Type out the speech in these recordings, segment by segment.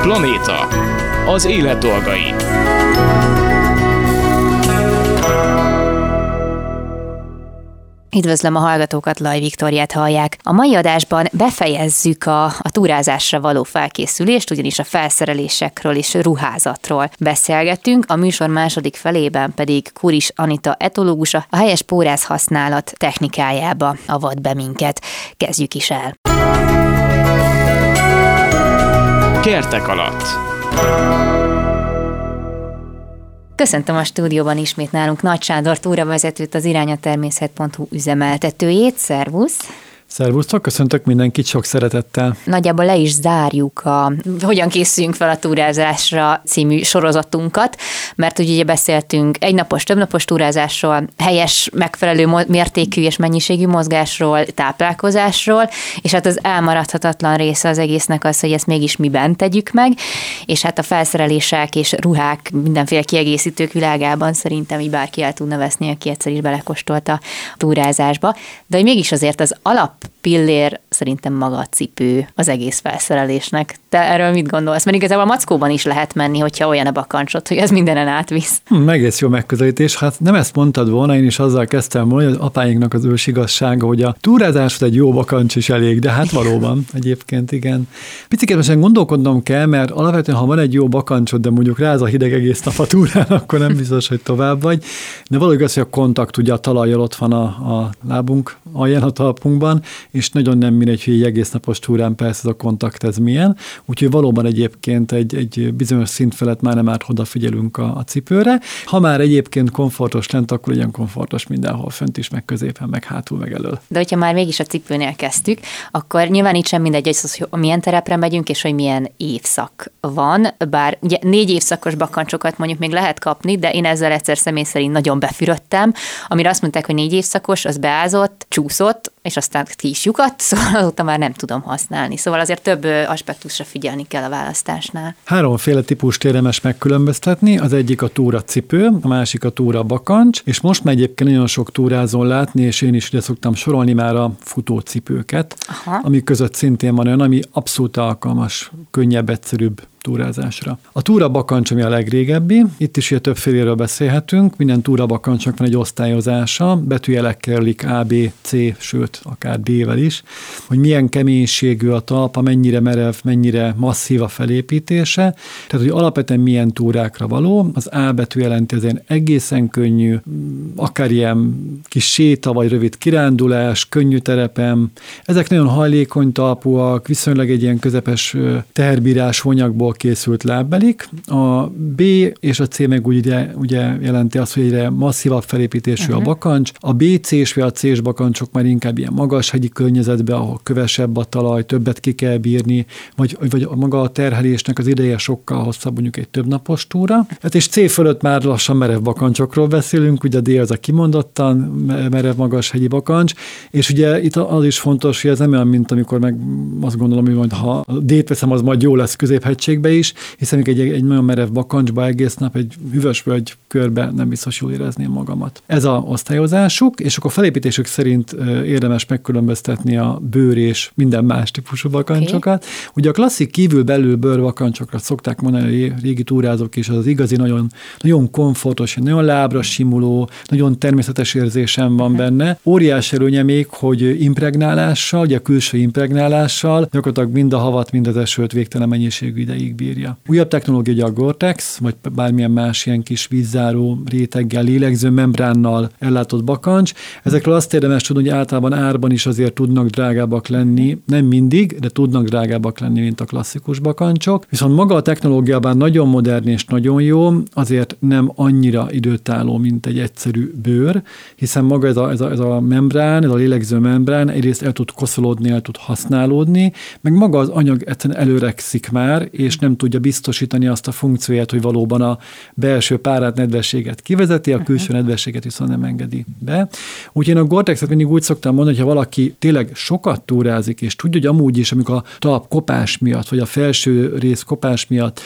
Planéta. Az élet dolgai. Üdvözlöm a hallgatókat, Laj Viktoriát hallják. A mai adásban befejezzük a, a túrázásra való felkészülést, ugyanis a felszerelésekről és ruházatról beszélgetünk. A műsor második felében pedig Kuris Anita etológusa a helyes pórász használat technikájába avat be minket. Kezdjük is el. Kertek alatt. Köszöntöm a stúdióban ismét nálunk Nagy Sándor túravezetőt, az irányatermészet.hu üzemeltetőjét. Szervusz! Szervusztok, köszöntök mindenkit sok szeretettel. Nagyjából le is zárjuk a Hogyan készüljünk fel a túrázásra című sorozatunkat, mert ugye beszéltünk egynapos, többnapos túrázásról, helyes, megfelelő mértékű és mennyiségű mozgásról, táplálkozásról, és hát az elmaradhatatlan része az egésznek az, hogy ezt mégis miben tegyük meg, és hát a felszerelések és ruhák, mindenféle kiegészítők világában szerintem így bárki el tudna veszni, aki egyszer is belekostolt a túrázásba. De hogy mégis azért az alap pillér szerintem maga a cipő az egész felszerelésnek. Te erről mit gondolsz? Mert igazából a mackóban is lehet menni, hogyha olyan a bakancsot, hogy ez mindenen átvisz. Hm, egész jó megközelítés. Hát nem ezt mondtad volna, én is azzal kezdtem volna, hogy az apáinknak az ősigassága, hogy a túrázáshoz egy jó bakancs is elég, de hát valóban egyébként igen. Picit gondolkodnom kell, mert alapvetően, ha van egy jó bakancsod, de mondjuk ráz a hideg egész nap a túrán, akkor nem biztos, hogy tovább vagy. De valahogy az, hogy a kontakt ugye a talajjal ott van a, a lábunk alján, a talpunkban, és nagyon nem mindegy, hogy egy egész napos túrán persze ez a kontakt ez milyen, úgyhogy valóban egyébként egy, egy bizonyos szint felett már nem árt odafigyelünk a, a cipőre. Ha már egyébként komfortos lent, akkor legyen komfortos mindenhol, fönt is, meg középen, meg hátul, meg elől. De hogyha már mégis a cipőnél kezdtük, akkor nyilván itt sem mindegy, hogy milyen terepre megyünk, és hogy milyen évszak van, bár ugye négy évszakos bakancsokat mondjuk még lehet kapni, de én ezzel egyszer személy szerint nagyon befürödtem, amire azt mondták, hogy négy évszakos, az beázott, csúszott, és aztán ki is lyukat, szóval azóta már nem tudom használni. Szóval azért több aspektusra figyelni kell a választásnál. Háromféle típust érdemes megkülönböztetni, az egyik a túra cipő, a másik a túra bakancs, és most már egyébként nagyon sok túrázón látni, és én is ide szoktam sorolni már a futócipőket, Aha. ami között szintén van olyan, ami abszolút alkalmas, könnyebb, egyszerűbb túrázásra. A túra bakancs, ami a legrégebbi, itt is ugye többféléről beszélhetünk, minden túra bakancsnak van egy osztályozása, betűjelekkel kerülik A, B, C, sőt, akár D-vel is, hogy milyen keménységű a talpa, mennyire merev, mennyire masszív a felépítése, tehát hogy alapvetően milyen túrákra való, az A betű jelenti az ilyen egészen könnyű, akár ilyen kis séta vagy rövid kirándulás, könnyű terepen, ezek nagyon hajlékony talpúak, viszonylag egy ilyen közepes teherbírás vonyakból alapból készült lábbelik. A B és a C meg ugye, ugye jelenti azt, hogy egyre masszívabb felépítésű uh-huh. a mhm. bakancs. A B, C és a C-s bakancsok már inkább ilyen magas hegyi környezetben, ahol kövesebb a talaj, többet ki kell bírni, vagy, vagy a maga a terhelésnek az ideje sokkal hosszabb, mondjuk egy több napos túra. Hát és C fölött már lassan merev bakancsokról beszélünk, ugye a D az a kimondottan merev magas hegyi bakancs, és ugye itt az is fontos, hogy ez nem olyan, mint amikor meg azt gondolom, hogy majd ha D-t veszem, az majd jó lesz középhegység, közönségbe is, hiszen egy, egy nagyon merev bakancsba egész nap egy hűvös völgy körbe nem biztos jól érezném magamat. Ez a osztályozásuk, és akkor felépítésük szerint érdemes megkülönböztetni a bőr és minden más típusú bakancsokat. Okay. Ugye a klasszik kívül belül bőr bakancsokra szokták mondani a régi túrázók is, az igazi nagyon, nagyon komfortos, nagyon lábra simuló, nagyon természetes érzésem van benne. Óriás előnye még, hogy impregnálással, ugye a külső impregnálással gyakorlatilag mind a havat, mind az esőt végtelen mennyiségű ideig ideig bírja. Újabb technológia ugye a Gore-Tex, vagy bármilyen más ilyen kis vízzáró réteggel, lélegző membránnal ellátott bakancs. Ezekről azt érdemes tudni, hogy általában árban is azért tudnak drágábbak lenni, nem mindig, de tudnak drágábbak lenni, mint a klasszikus bakancsok. Viszont maga a technológiában nagyon modern és nagyon jó, azért nem annyira időtálló, mint egy egyszerű bőr, hiszen maga ez a, ez a, ez a membrán, ez a lélegző membrán egyrészt el tud koszolódni, el tud használódni, meg maga az anyag egyszerűen előrekszik már, és nem tudja biztosítani azt a funkcióját, hogy valóban a belső párát nedvességet kivezeti, a mhm. külső nedvességet viszont nem engedi be. Úgyhogy én a Gore-Texet mindig úgy szoktam mondani, hogy ha valaki tényleg sokat túrázik, és tudja, hogy amúgy is, amikor a talp kopás miatt, vagy a felső rész kopás miatt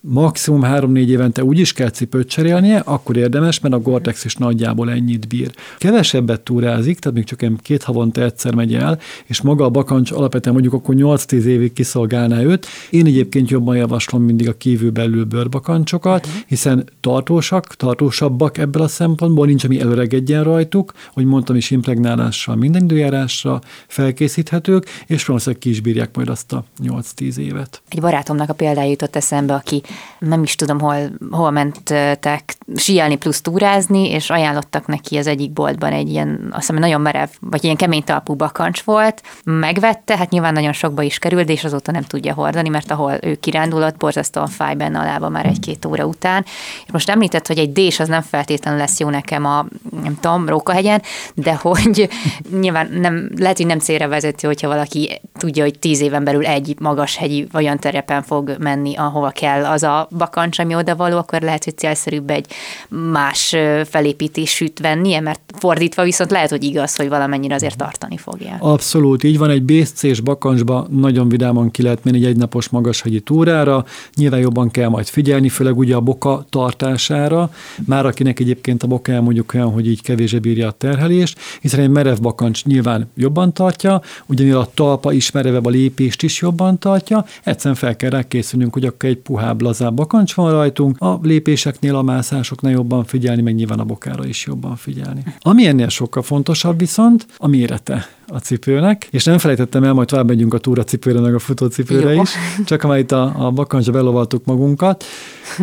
maximum 3-4 évente úgy is kell cipőt cserélnie, akkor érdemes, mert a Gore-Tex is nagyjából ennyit bír. Kevesebbet túrázik, tehát még csak két havonta egyszer megy el, és maga a bakancs alapvetően mondjuk akkor 8-10 évig kiszolgálná őt. Én egyébként jobban javaslom mindig a kívül-belül bőrbakancsokat, uh-huh. hiszen tartósak, tartósabbak ebből a szempontból, nincs, ami előregedjen rajtuk, hogy mondtam is impregnálással minden időjárásra felkészíthetők, és valószínűleg ki is bírják majd azt a 8-10 évet. Egy barátomnak a példája jutott eszembe, aki nem is tudom, hol, hol mentek síelni plusz túrázni, és ajánlottak neki az egyik boltban egy ilyen, azt hiszem, nagyon merev, vagy ilyen kemény talpú bakancs volt. Megvette, hát nyilván nagyon sokba is került, és azóta nem tudja hordani, mert ahol ő kirándulott, borzasztóan fáj benne a lába már egy-két óra után. És most említett, hogy egy dés az nem feltétlenül lesz jó nekem a, nem tudom, Rókahegyen, de hogy nyilván nem, lehet, hogy nem célra vezető, hogyha valaki tudja, hogy tíz éven belül egy magas hegyi olyan terepen fog menni, ahova kell az a bakancs, ami oda való, akkor lehet, hogy célszerűbb egy más felépítésűt vennie, mert fordítva viszont lehet, hogy igaz, hogy valamennyire azért tartani fogja. Abszolút, így van, egy BSC-s bakancsba nagyon vidáman ki lehet menni egy egynapos magashegyi túrára, nyilván jobban kell majd figyelni, főleg ugye a boka tartására, már akinek egyébként a boka mondjuk olyan, hogy így kevésbé bírja a terhelést, hiszen egy merev bakancs nyilván jobban tartja, ugyanilyen a talpa is merevebb, a lépést is jobban tartja, egyszerűen fel kell rá készülnünk, hogy akkor egy puhább, lazább bakancs van rajtunk, a lépéseknél, a mászásoknál jobban figyelni, meg nyilván a bokára is jobban figyelni. Ami ennél sokkal fontosabb viszont a mérete a cipőnek, és nem felejtettem el, majd tovább megyünk a túracipőre, meg a futócipőre Jó. is, csak ha itt a, a bakancsra belovaltuk magunkat.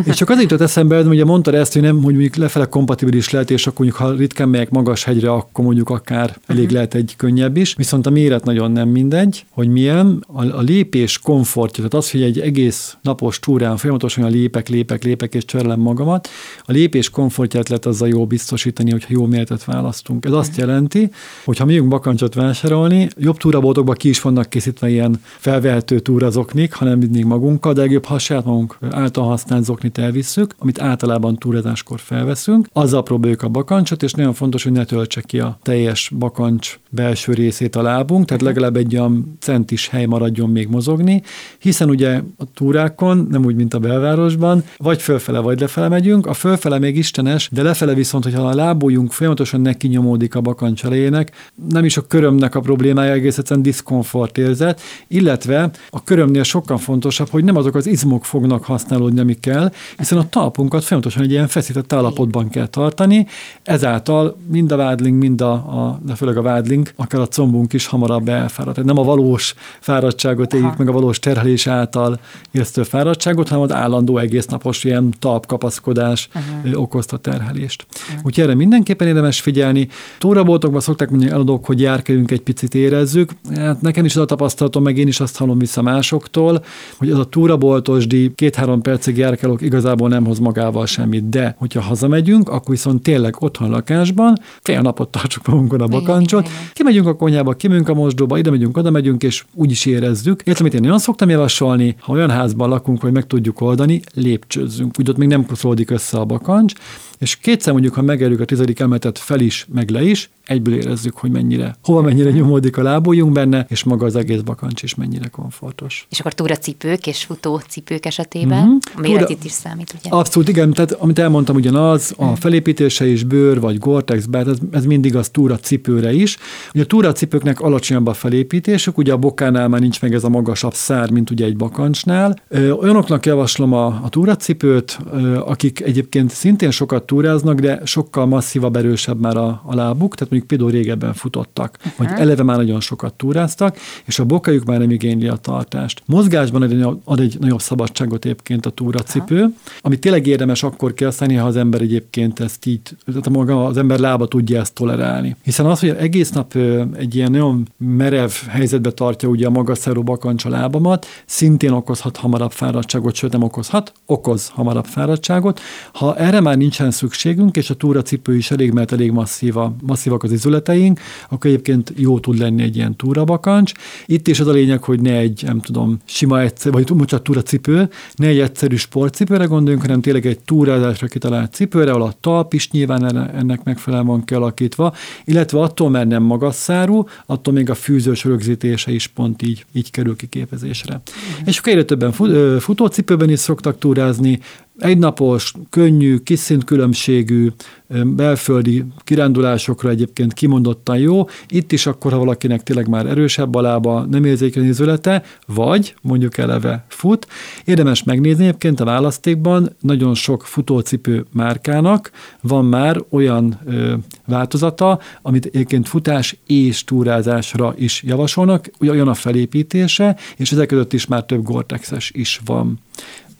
És csak azért jutott eszembe, hogy ugye mondtad ezt, hogy nem, hogy mondjuk lefele kompatibilis lehet, és akkor mondjuk, ha ritkán megyek magas hegyre, akkor mondjuk akár elég uh-huh. lehet egy könnyebb is. Viszont a méret nagyon nem mindegy, hogy milyen. A, a lépés komfortja, tehát az, hogy egy egész napos túrán folyamatosan a lépek, lépek, lépek, és cserélem magamat, a lépés komfortját lehet azzal jó biztosítani, hogyha jó méretet választunk. Ez azt jelenti, hogy ha megyünk bakancsot vásárolni, jobb túraboltokban ki is vannak készítve ilyen felvehető túrazoknik, hanem mindig magunkkal, de legjobb, ha saját magunk által használt zoknit elvisszük, amit általában túrazáskor felveszünk, azzal próbáljuk a bakancsot, és nagyon fontos, hogy ne töltse ki a teljes bakancs belső részét a lábunk, tehát legalább egy olyan centis hely maradjon még mozogni, hiszen ugye a túrákon, nem úgy, mint a belvárosban, vagy fölfele, vagy lefele megyünk, a fölfele még istenes, de lefele viszont, hogyha a lábujjunk folyamatosan neki nyomódik a bakancs elejének, nem is a körömnek a problémája, egész egyszerűen diszkomfort érzet, illetve a körömnél sokkal fontosabb, hogy nem azok az izmok fognak használódni, amik kell, hiszen a talpunkat folyamatosan egy ilyen feszített állapotban kell tartani, ezáltal mind a vádling, mind a, a de főleg a vádling, akár a combunk is hamarabb elfárad. Tehát nem a valós fáradtságot éljük meg a valós terhelés által érztő fáradtságot, hanem az állandó egésznapos ilyen talpkapaszkodás uh-huh. okozta terhelést. Uh-huh. Úgyhogy erre mindenképpen érdemes figyelni. Túraboltokban szokták mondani eladók, hogy járkálunk egy picit érezzük. Hát nekem is az a tapasztalatom, meg én is azt hallom vissza másoktól, hogy az a túraboltos díj két-három percig járkálok igazából nem hoz magával semmit, de hogyha hazamegyünk, akkor viszont tényleg otthon lakásban fél napot tartsuk magunkon a bakancsot, kimegyünk a konyhába, kimegyünk a mosdóba, ide megyünk, oda megyünk, és úgy is érezzük. Értem, amit én nagyon szoktam javasolni, ha olyan házban lakunk, hogy meg tudjuk oldani, lépcsőzzünk. Úgy ott még nem kuszolódik össze a bakancs, és kétszer mondjuk, ha megerjük a tizedik emetet fel is, meg le is, egyből érezzük, hogy mennyire, hova mennyire nyomódik a lábujjunk benne, és maga az egész bakancs is mennyire komfortos. És akkor túracipők és futócipők esetében mm-hmm. a méret itt is számít, ugye? Abszolút, igen, tehát amit elmondtam ugyanaz, a mhm. felépítése is bőr vagy Gore-Tex, ez, ez mindig az túracipőre is. Ugye a túracipőknek alacsonyabb a felépítésük, ugye a bokánál már nincs meg ez a magasabb szár, mint ugye egy bakancsnál. Olyanoknak javaslom a, a túracipőt, akik egyébként szintén sokat túráznak, de sokkal masszívabb, erősebb már a, a lábuk, tehát mondjuk például régebben futottak, uh-huh. vagy eleve már nagyon sokat túráztak, és a bokajuk már nem igényli a tartást. Mozgásban ad egy, ad egy nagyobb szabadságot egyébként a túracipő, uh-huh. amit tényleg érdemes akkor kihasználni, ha az ember egyébként ezt így, tehát maga az ember lába tudja ezt tolerálni. Hiszen az, hogy egész nap egy ilyen nagyon merev helyzetbe tartja ugye a magaszerű bakancs a lábamat, szintén okozhat hamarabb fáradtságot, sőt nem okozhat, okoz hamarabb fáradtságot. Ha erre már nincsen szükségünk, és a túracipő is elég, mert elég masszíva, masszívak az izületeink, akkor egyébként jó tud lenni egy ilyen túrabakancs. Itt is az a lényeg, hogy ne egy, nem tudom, sima egyszer, vagy bocsánat, túracipő, ne egy egyszerű sportcipőre gondoljunk, hanem tényleg egy túrázásra kitalált cipőre, ahol a talp is nyilván ennek megfelelően van kialakítva, illetve attól, mert nem magas szárú, attól még a fűzős rögzítése is pont így, így kerül kiképezésre. Mm. És akkor egyre többen futócipőben is szoktak túrázni, egynapos, könnyű, kiszint különbségű, belföldi kirándulásokra egyébként kimondottan jó. Itt is akkor, ha valakinek tényleg már erősebb a lába, nem érzékeny izülete, vagy mondjuk eleve fut. Érdemes megnézni egyébként a választékban, nagyon sok futócipő márkának van már olyan ö, változata, amit egyébként futás és túrázásra is javasolnak, olyan a felépítése, és ezek között is már több Gore-Texes is van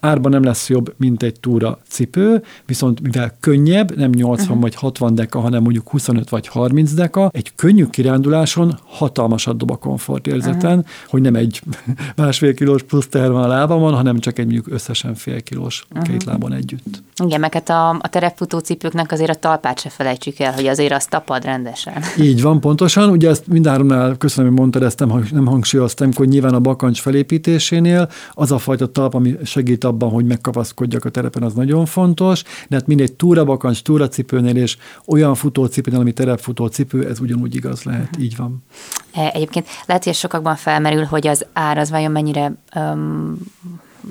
árban nem lesz jobb, mint egy túra cipő, viszont mivel könnyebb, nem 80 uh-huh. vagy 60 deka, hanem mondjuk 25 vagy 30 deka, egy könnyű kiránduláson hatalmasat dob a komfortérzeten, uh-huh. hogy nem egy másfél kilós plusz teher van a lábamon, hanem csak egy mondjuk összesen fél kilós uh-huh. két lábon együtt. Igen, meg hát a, a terepfutó cipőknek azért a talpát se felejtsük el, hogy azért az tapad rendesen. Így van, pontosan. Ugye ezt mindáromnál, köszönöm, hogy mondtad, ezt nem, nem hangsúlyoztam, hogy nyilván a bakancs felépítésénél az a fajta talp, ami segít abban, hogy megkapaszkodjak a terepen, az nagyon fontos, de hát mindegy túrabakancs, túracipőnél és olyan futócipőnél, ami terepfutócipő, ez ugyanúgy igaz lehet, így van. E, egyébként lehet, hogy sokakban felmerül, hogy az ár az vajon mennyire um,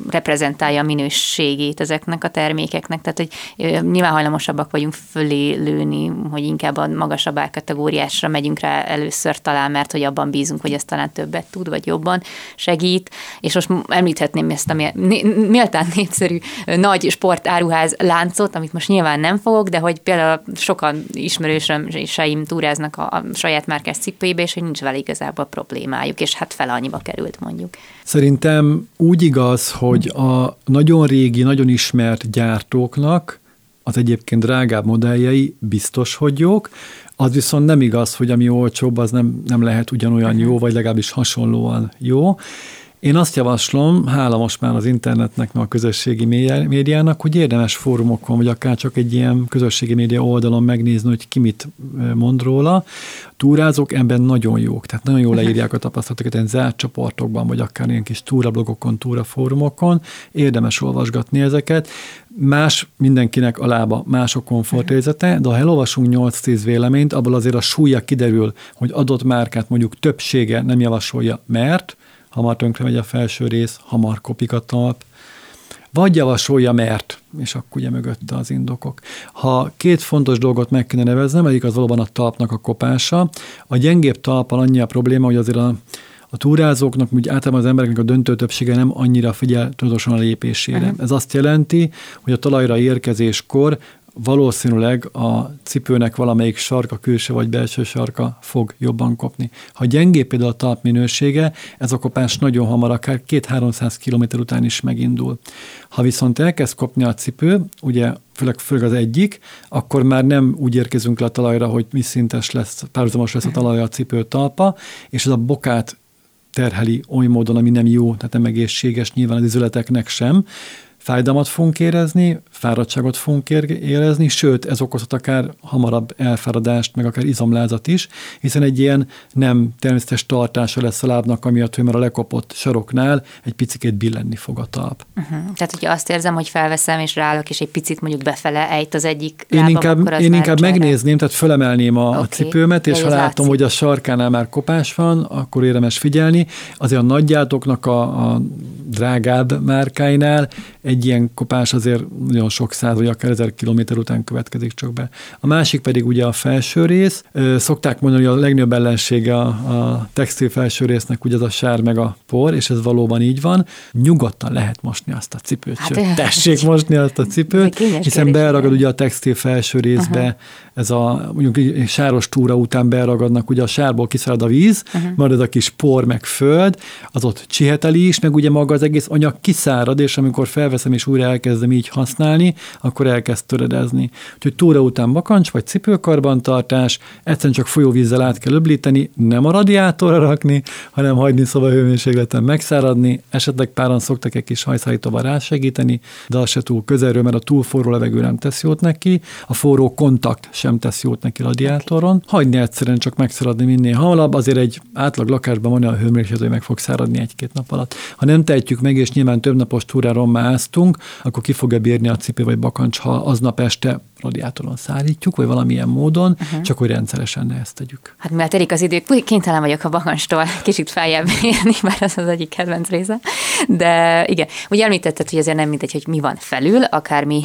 reprezentálja a minőségét ezeknek a termékeknek, tehát hogy nyilván hajlamosabbak vagyunk fölé lőni, hogy inkább a magasabb árkategóriásra megyünk rá először talán, mert hogy abban bízunk, hogy ez talán többet tud, vagy jobban segít, és most említhetném ezt a méltán népszerű nagy sportáruház láncot, amit most nyilván nem fogok, de hogy például sokan ismerőseim túráznak a, a saját márkás cipőjébe, és hogy nincs vele igazából problémájuk, és hát fel annyiba került mondjuk. Szerintem úgy igaz, hogy a nagyon régi, nagyon ismert gyártóknak az egyébként drágább modelljei biztos, hogy jók, az viszont nem igaz, hogy ami olcsóbb, az nem, nem lehet ugyanolyan jó, vagy legalábbis hasonlóan jó. Én azt javaslom, hála most már az internetnek, meg a közösségi médiának, hogy érdemes fórumokon, vagy akár csak egy ilyen közösségi média oldalon megnézni, hogy ki mit mond róla. Túrázók ebben nagyon jók, tehát nagyon jól leírják a tapasztalatokat egy zárt csoportokban, vagy akár ilyen kis túrablogokon, túrafórumokon. Érdemes olvasgatni ezeket. Más mindenkinek a lába, más a komfortérzete, de ha elolvasunk 8-10 véleményt, abból azért a súlya kiderül, hogy adott márkát mondjuk többsége nem javasolja, mert hamar tönkre megy a felső rész, hamar kopik a talp, vagy javasolja, mert, és akkor ugye mögötte az indokok. Ha két fontos dolgot meg kéne neveznem, egyik az valóban a talpnak a kopása. A gyengébb talpal annyi a probléma, hogy azért a, a túrázóknak, úgy általában az embereknek a döntő többsége nem annyira figyel tudatosan a lépésére. Uh-huh. Ez azt jelenti, hogy a talajra érkezéskor valószínűleg a cipőnek valamelyik sarka, külső vagy belső sarka fog jobban kopni. Ha gyengébb például a talp minősége, ez a kopás nagyon hamar, akár 2-300 km után is megindul. Ha viszont elkezd kopni a cipő, ugye főleg, főleg az egyik, akkor már nem úgy érkezünk le a talajra, hogy mi szintes lesz, párhuzamos lesz a talaj a cipő talpa, és ez a bokát terheli oly módon, ami nem jó, tehát nem egészséges nyilván az izületeknek sem, fájdalmat fogunk érezni, fáradtságot fogunk érezni, sőt, ez okozhat akár hamarabb elfáradást, meg akár izomlázat is, hiszen egy ilyen nem természetes tartása lesz a lábnak, amiatt, hogy már a lekopott saroknál egy picit billenni fog a talp. Uh-huh. Tehát, hogyha azt érzem, hogy felveszem és ráállok, és egy picit mondjuk befele ejt az egyik én lábam, inkább, akkor az Én inkább megnézném, tehát fölemelném a, okay. a cipőmet, és ha látom, látszik. hogy a sarkánál már kopás van, akkor érdemes figyelni. Azért a nagyjátoknak a, a drágább márkáinál egy ilyen kopás azért nagyon sok száz, vagy akár ezer kilométer után következik csak be. A másik pedig ugye a felső rész. Szokták mondani, hogy a legnagyobb ellensége a, a textil felső résznek ugye az a sár meg a por, és ez valóban így van. Nyugodtan lehet mosni azt a cipőt, hát, sőt, tessék mosni azt a cipőt, hiszen beragad ugye a textil felső részbe uh-huh. ez a mondjuk sáros túra után beragadnak, ugye a sárból kiszalad a víz, uh-huh. marad ez a kis por meg föld, az ott csiheteli is, meg ugye maga az egész anyag kiszárad, és amikor felvesz előveszem és újra elkezdem így használni, akkor elkezd töredezni. Úgyhogy túra után bakancs vagy cipőkarbantartás, egyszerűen csak folyóvízzel át kell öblíteni, nem a radiátorra rakni, hanem hagyni szobahőmérsékleten megszáradni, esetleg páran szoktak egy kis hajszállítóval rásegíteni, de az se túl közelről, mert a túl forró levegő nem tesz jót neki, a forró kontakt sem tesz jót neki radiátoron. Hagyni egyszerűen csak megszáradni minél hamarabb, azért egy átlag lakásban van a hőmérséklet, hogy meg fog száradni egy-két nap alatt. Ha nem tehetjük meg, és nyilván több napos túráron másztunk, akkor ki fogja bírni a cipő vagy bakancs, ha aznap este radiátoron szállítjuk, vagy valamilyen módon, uh-huh. csak hogy rendszeresen ne ezt tegyük. Hát mert telik az idő, kénytelen vagyok a bakanstól kicsit feljebb érni, bár az az egyik kedvenc része. De igen, ugye említetted, hogy azért nem mindegy, hogy mi van felül, akár mi,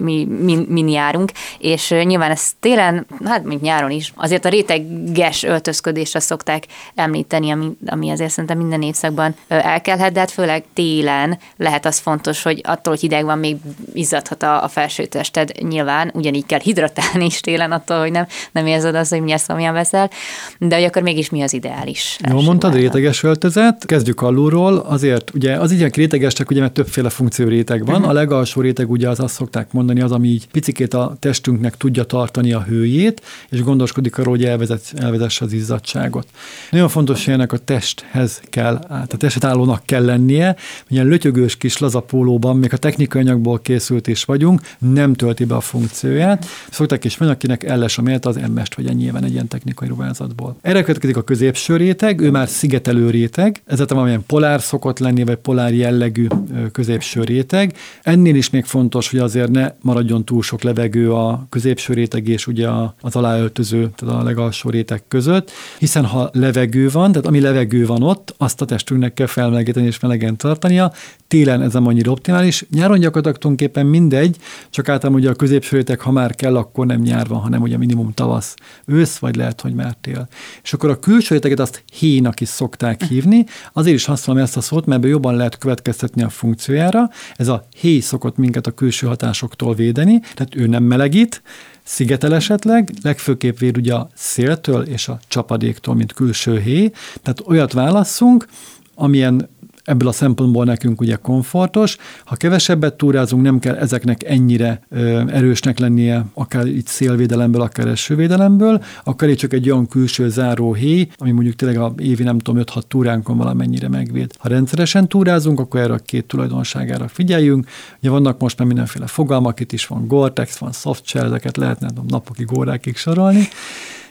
mi, mi, mi járunk, és nyilván ez télen, hát mint nyáron is, azért a réteges öltözködésre szokták említeni, ami, ami azért szerintem minden évszakban elkelhet, de hát főleg télen lehet az fontos, hogy attól, hogy hideg van, még izzadhat a, a felső tested nyilván, nyilván ugyanígy kell hidratálni is télen attól, hogy nem, nem érzed azt, hogy milyen szomjan veszel, de hogy akkor mégis mi az ideális? Jól mondtad, réteges öltözet. Kezdjük alulról, azért ugye az így rétegesek, ugye mert többféle funkció réteg van. Uh-huh. A legalsó réteg ugye az azt szokták mondani, az, ami így picikét a testünknek tudja tartani a hőjét, és gondoskodik arról, hogy elvezet, elvezesse az izzadságot. Nagyon fontos, hogy ennek a testhez kell, tehát a testet állónak kell lennie, ilyen lötyögős kis lazapólóban, még a technikai anyagból készült is vagyunk, nem tölti be a funkciót funkcióját. Szokták is van, akinek elles a méret, az MS-t nyilván egy ilyen technikai ruházatból. Erre következik a középső réteg, ő már szigetelő réteg, ez valamilyen polár szokott lenni, vagy polár jellegű középső réteg. Ennél is még fontos, hogy azért ne maradjon túl sok levegő a középső réteg és ugye az aláöltöző, tehát a legalsó réteg között, hiszen ha levegő van, tehát ami levegő van ott, azt a testünknek kell felmelegíteni és melegen tartania. Télen ez nem annyira optimális. Nyáron gyakorlatilag tulajdonképpen mindegy, csak általában ugye a középső réteg, ha már kell, akkor nem nyár van, hanem ugye minimum tavasz, ősz, vagy lehet, hogy már tél. És akkor a külső réteget azt hénak is szokták hívni, azért is használom ezt a szót, mert jobban lehet következtetni a funkciójára. Ez a héj szokott minket a külső hatásoktól védeni, tehát ő nem melegít, szigetel esetleg, legfőképp véd ugye a széltől és a csapadéktól, mint külső héj, tehát olyat válasszunk, amilyen ebből a szempontból nekünk ugye komfortos. Ha kevesebbet túrázunk, nem kell ezeknek ennyire ö, erősnek lennie, akár itt szélvédelemből, akár esővédelemből, akkor csak egy olyan külső záró héj, ami mondjuk tényleg a évi nem tudom 5-6 túránkon valamennyire megvéd. Ha rendszeresen túrázunk, akkor erre a két tulajdonságára figyeljünk. Ugye vannak most már mindenféle fogalmak, itt is van Gore-Tex, van Softshell, ezeket lehetne napokig, órákig sorolni.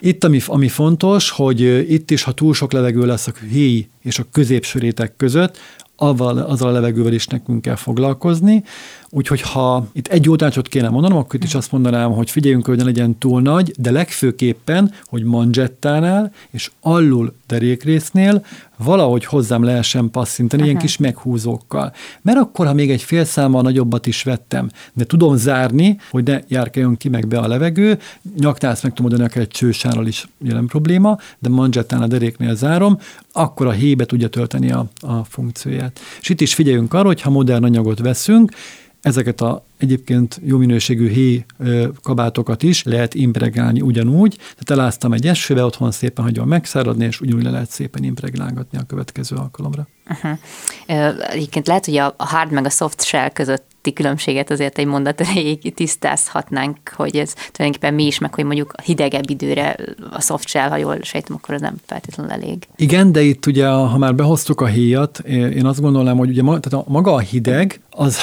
Itt, ami, ami fontos, hogy itt is, ha túl sok levegő lesz a héj és a középső réteg között, avval, azzal a levegővel is nekünk kell foglalkozni. Úgyhogy ha itt egy jó tanácsot kéne mondanom, akkor itt is azt mondanám, hogy figyeljünk, hogy ne legyen túl nagy, de legfőképpen, hogy manzsettánál és allul derékrésznél valahogy hozzám lehessen passzintani, ilyen kis meghúzókkal. Mert akkor, ha még egy fél számmal nagyobbat is vettem, de tudom zárni, hogy ne járkáljon ki meg be a levegő, nyaktász meg tudom oldani egy csősárral is jelen probléma, de manzsettán a deréknél zárom, akkor a hébe tudja tölteni a, a funkcióját. És itt is figyeljünk arra, hogy ha modern anyagot veszünk, ezeket a egyébként jó minőségű héj kabátokat is lehet impregnálni ugyanúgy. Tehát eláztam egy esőbe, otthon szépen hagyom megszáradni, és ugyanúgy le lehet szépen impregnálgatni a következő alkalomra. Uh-huh. Egyébként lehet, hogy a hard meg a soft shell között különbséget azért egy mondat erejéig tisztázhatnánk, hogy ez tulajdonképpen mi is, meg hogy mondjuk a hidegebb időre a soft shell, ha jól sejtem, akkor ez nem feltétlenül elég. Igen, de itt ugye, ha már behoztuk a héjat, én azt gondolom, hogy ugye tehát a, maga a hideg, az,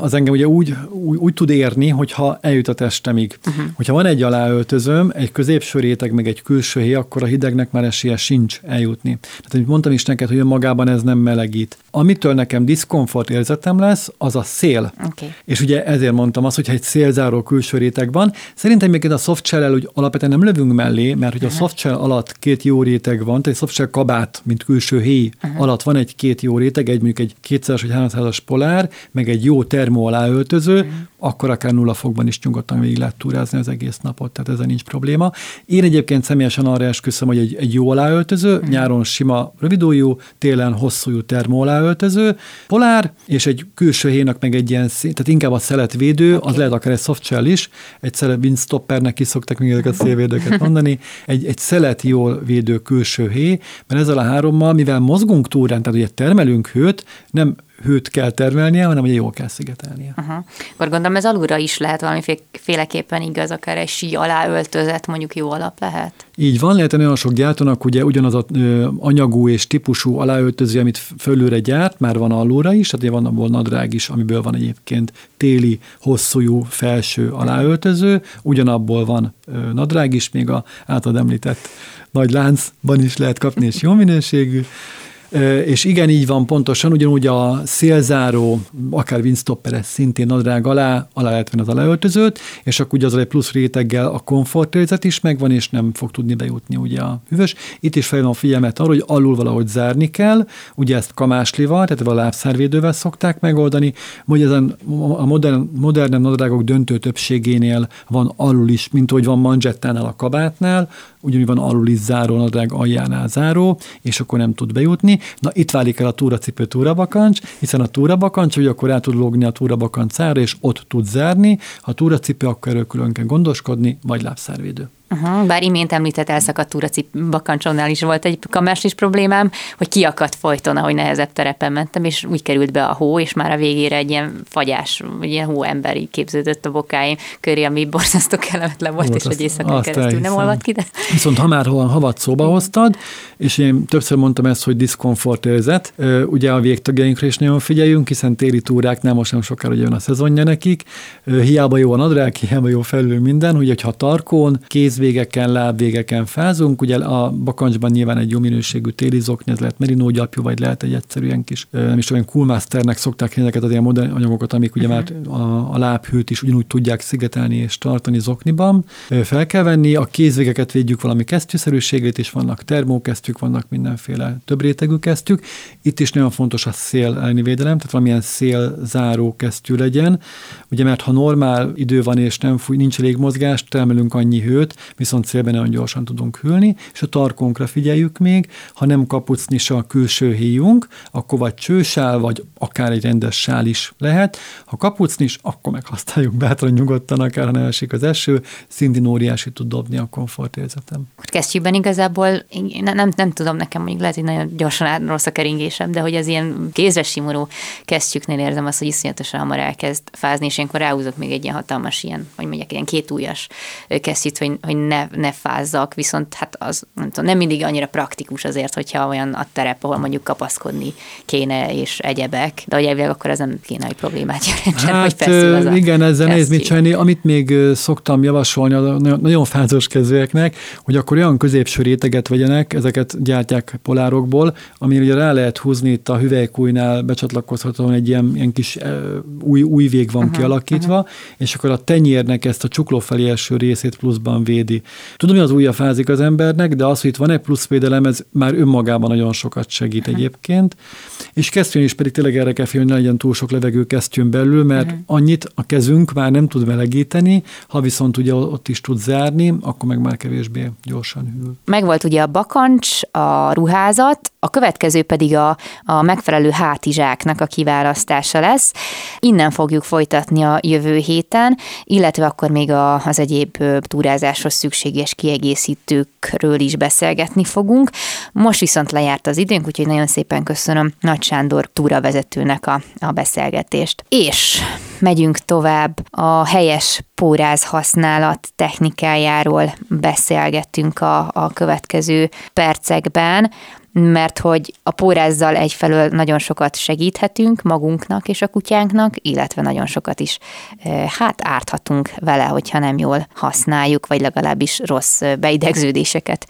az engem ugye úgy, úgy, úgy tud érni, hogyha eljut a testemig. Uh-huh. Hogyha van egy aláöltözőm, egy középső réteg, meg egy külső héj, akkor a hidegnek már esélye sincs eljutni. Tehát, amit mondtam is neked, hogy magában ez nem melegít. Amitől nekem diszkomfort érzetem lesz, az a szél. Okay. És ugye ezért mondtam azt, hogy egy szélzáró külső réteg van. Szerintem még a soft shell úgy alapvetően nem lövünk mellé, mert hogy a uh-huh. soft shell alatt két jó réteg van, tehát egy soft shell kabát, mint külső héj uh-huh. alatt van egy két jó réteg, egy mondjuk egy 200 vagy 300-as polár, meg egy jó termo aláöltöző, uh-huh. Akkor akár nulla fokban is nyugodtan végig lehet túrázni az egész napot, tehát ezzel nincs probléma. Én egyébként személyesen arra esküszöm, hogy egy, egy jó aláöltöző, uh-huh. nyáron sima rövidújú, télen hosszú termo aláöltöző, polár, és egy külső hénak meg egy ilyen szín, tehát inkább a szeletvédő, okay. az lehet akár egy softshell is, egy szelet windstoppernek is szokták még ezeket a szélvédőket mondani, egy, egy szelet jól védő külső hé, mert ezzel a hárommal, mivel mozgunk túrán, tehát ugye termelünk hőt, nem hőt kell termelnie, hanem ugye jól kell szigetelnie. Uh-huh. Akkor gondolom ez alulra is lehet valamiféleképpen igaz, akár egy sí alá öltözet mondjuk jó alap lehet? Így van, lehet nagyon sok gyártónak ugye ugyanaz az anyagú és típusú aláöltöző, amit fölőre gyárt, már van alulra is, tehát van abból nadrág is, amiből van egyébként téli, hosszújú felső aláöltöző, ugyanabból van nadrág is, még a általad említett nagy láncban is lehet kapni, és jó minőségű. És igen, így van pontosan, ugyanúgy a szélzáró, akár windstopper, szintén nadrág alá, alá lehet venni az aláöltözőt, és akkor ugye az egy plusz réteggel a komfortérzet is megvan, és nem fog tudni bejutni ugye a hűvös. Itt is felhívom a figyelmet arra, hogy alul valahogy zárni kell, ugye ezt kamáslival, tehát a lábszárvédővel szokták megoldani, hogy ezen a modern, modern nadrágok döntő többségénél van alul is, mint hogy van manzsettánál a kabátnál, ugyanúgy van alul is záró nadrág aljánál záró, és akkor nem tud bejutni. Na itt válik el a túracipő túrabakancs, hiszen a túrabakancs, hogy akkor el tud lógni a túrabakancára, és ott tud zárni. Ha túracipő, akkor erről külön kell gondoskodni, vagy lábszárvédő. Uh-huh, bár imént említett elszakadt túraci bakancsonnál is volt egy is problémám, hogy kiakadt folyton, ahogy nehezebb terepen mentem, és úgy került be a hó, és már a végére egy ilyen fagyás, vagy ilyen hóemberi képződött a bokáim köré, ami borzasztó kellemetlen volt, volt és hogy éjszaka keresztül elhiszem. nem olvad ki. De... Viszont ha már hol havat szóba hoztad, és én többször mondtam ezt, hogy diszkomfort érzet, ugye a végtagjainkra is nagyon figyeljünk, hiszen téli túráknál most nem sokára jön a szezonja nekik, hiába jó a nadrág, hiába jó felül minden, hogy ha tarkón, kéz kézvégeken, lábvégeken fázunk. Ugye a bakancsban nyilván egy jó minőségű téli zokni, ez lehet merino gyapjú, vagy lehet egy egyszerűen kis, nem is olyan coolmasternek szokták ezeket az ilyen modern anyagokat, amik ugye uh-huh. már a, a lábhőt is ugyanúgy tudják szigetelni és tartani zokniban. Fel kell venni, a kézvégeket védjük valami kesztyűszerűségét, és vannak termókesztyűk, vannak mindenféle több rétegű kesztyűk. Itt is nagyon fontos a szél elleni védelem, tehát valamilyen szélzáró kesztyű legyen. Ugye mert ha normál idő van és nem fúj, nincs elég mozgás, termelünk annyi hőt, viszont célben nagyon gyorsan tudunk hűlni, és a tarkónkra figyeljük még, ha nem kapucnis a külső híjunk, akkor vagy csősál, vagy akár egy rendes sál is lehet. Ha kapucnis, akkor meg használjuk bátran nyugodtan, akár ha nem esik az eső, szintén óriási tud dobni a komfortérzetem. Kesztyűben igazából nem, nem, nem tudom, nekem mondjuk lehet, hogy nagyon gyorsan rossz a keringésem, de hogy az ilyen kézre simuló kesztyűknél érzem azt, hogy iszonyatosan hamar elkezd fázni, és ilyenkor ráhúzok még egy ilyen hatalmas ilyen, hogy mondják, ilyen két ujjas kesztyűt, hogy, hogy ne, ne fázzak, viszont hát az nem, tudom, nem mindig annyira praktikus azért, hogyha olyan a terep, ahol mondjuk kapaszkodni kéne és egyebek, de hogy elvileg akkor ez nem kéne, hogy problémát jelentsen, hát, hogy feszül az Igen, ezzel nehéz mit csinálni. Amit még szoktam javasolni a nagyon fázós kezőeknek, hogy akkor olyan középső réteget vegyenek, ezeket gyártják polárokból, amire ugye rá lehet húzni itt a hüvelykújnál becsatlakozhatóan egy ilyen, ilyen kis új, új vég van uh-huh, kialakítva, uh-huh. és akkor a tenyérnek ezt a csukló felé első részét pluszban véd védi. Tudom, hogy az ujja fázik az embernek, de az, hogy itt van egy plusz védelem, ez már önmagában nagyon sokat segít uh-huh. egyébként. És kesztyűn is pedig tényleg erre kell figyelni, hogy legyen túl sok levegő kesztyűn belül, mert uh-huh. annyit a kezünk már nem tud melegíteni, ha viszont ugye ott is tud zárni, akkor meg már kevésbé gyorsan hűl. Megvolt ugye a bakancs, a ruházat, a következő pedig a, a megfelelő hátizsáknak a kiválasztása lesz. Innen fogjuk folytatni a jövő héten, illetve akkor még a, az egyéb túrázáshoz szükséges kiegészítőkről is beszélgetni fogunk. Most viszont lejárt az időnk, úgyhogy nagyon szépen köszönöm Nagy Sándor túravezetőnek a, a beszélgetést. És megyünk tovább a helyes póráz használat technikájáról beszélgettünk a, a következő percekben mert hogy a pórázzal egyfelől nagyon sokat segíthetünk magunknak és a kutyánknak, illetve nagyon sokat is hát árthatunk vele, hogyha nem jól használjuk, vagy legalábbis rossz beidegződéseket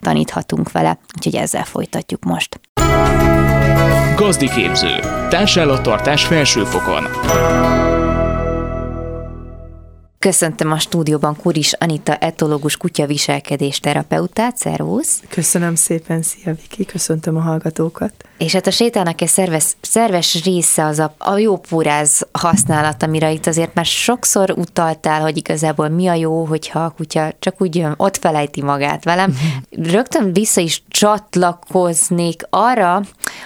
taníthatunk vele. Úgyhogy ezzel folytatjuk most. Gazdi képző. Társállattartás felsőfokon. Köszöntöm a stúdióban Kuris Anita etológus kutyaviselkedés terapeutát, szervusz! Köszönöm szépen, szia Viki, köszöntöm a hallgatókat! És hát a sétának egy szerves, szerves része az a, a jó póráz használat, amire itt azért már sokszor utaltál, hogy igazából mi a jó, hogyha a kutya csak úgy jön, ott felejti magát velem. Uh-huh. Rögtön vissza is csatlakoznék arra,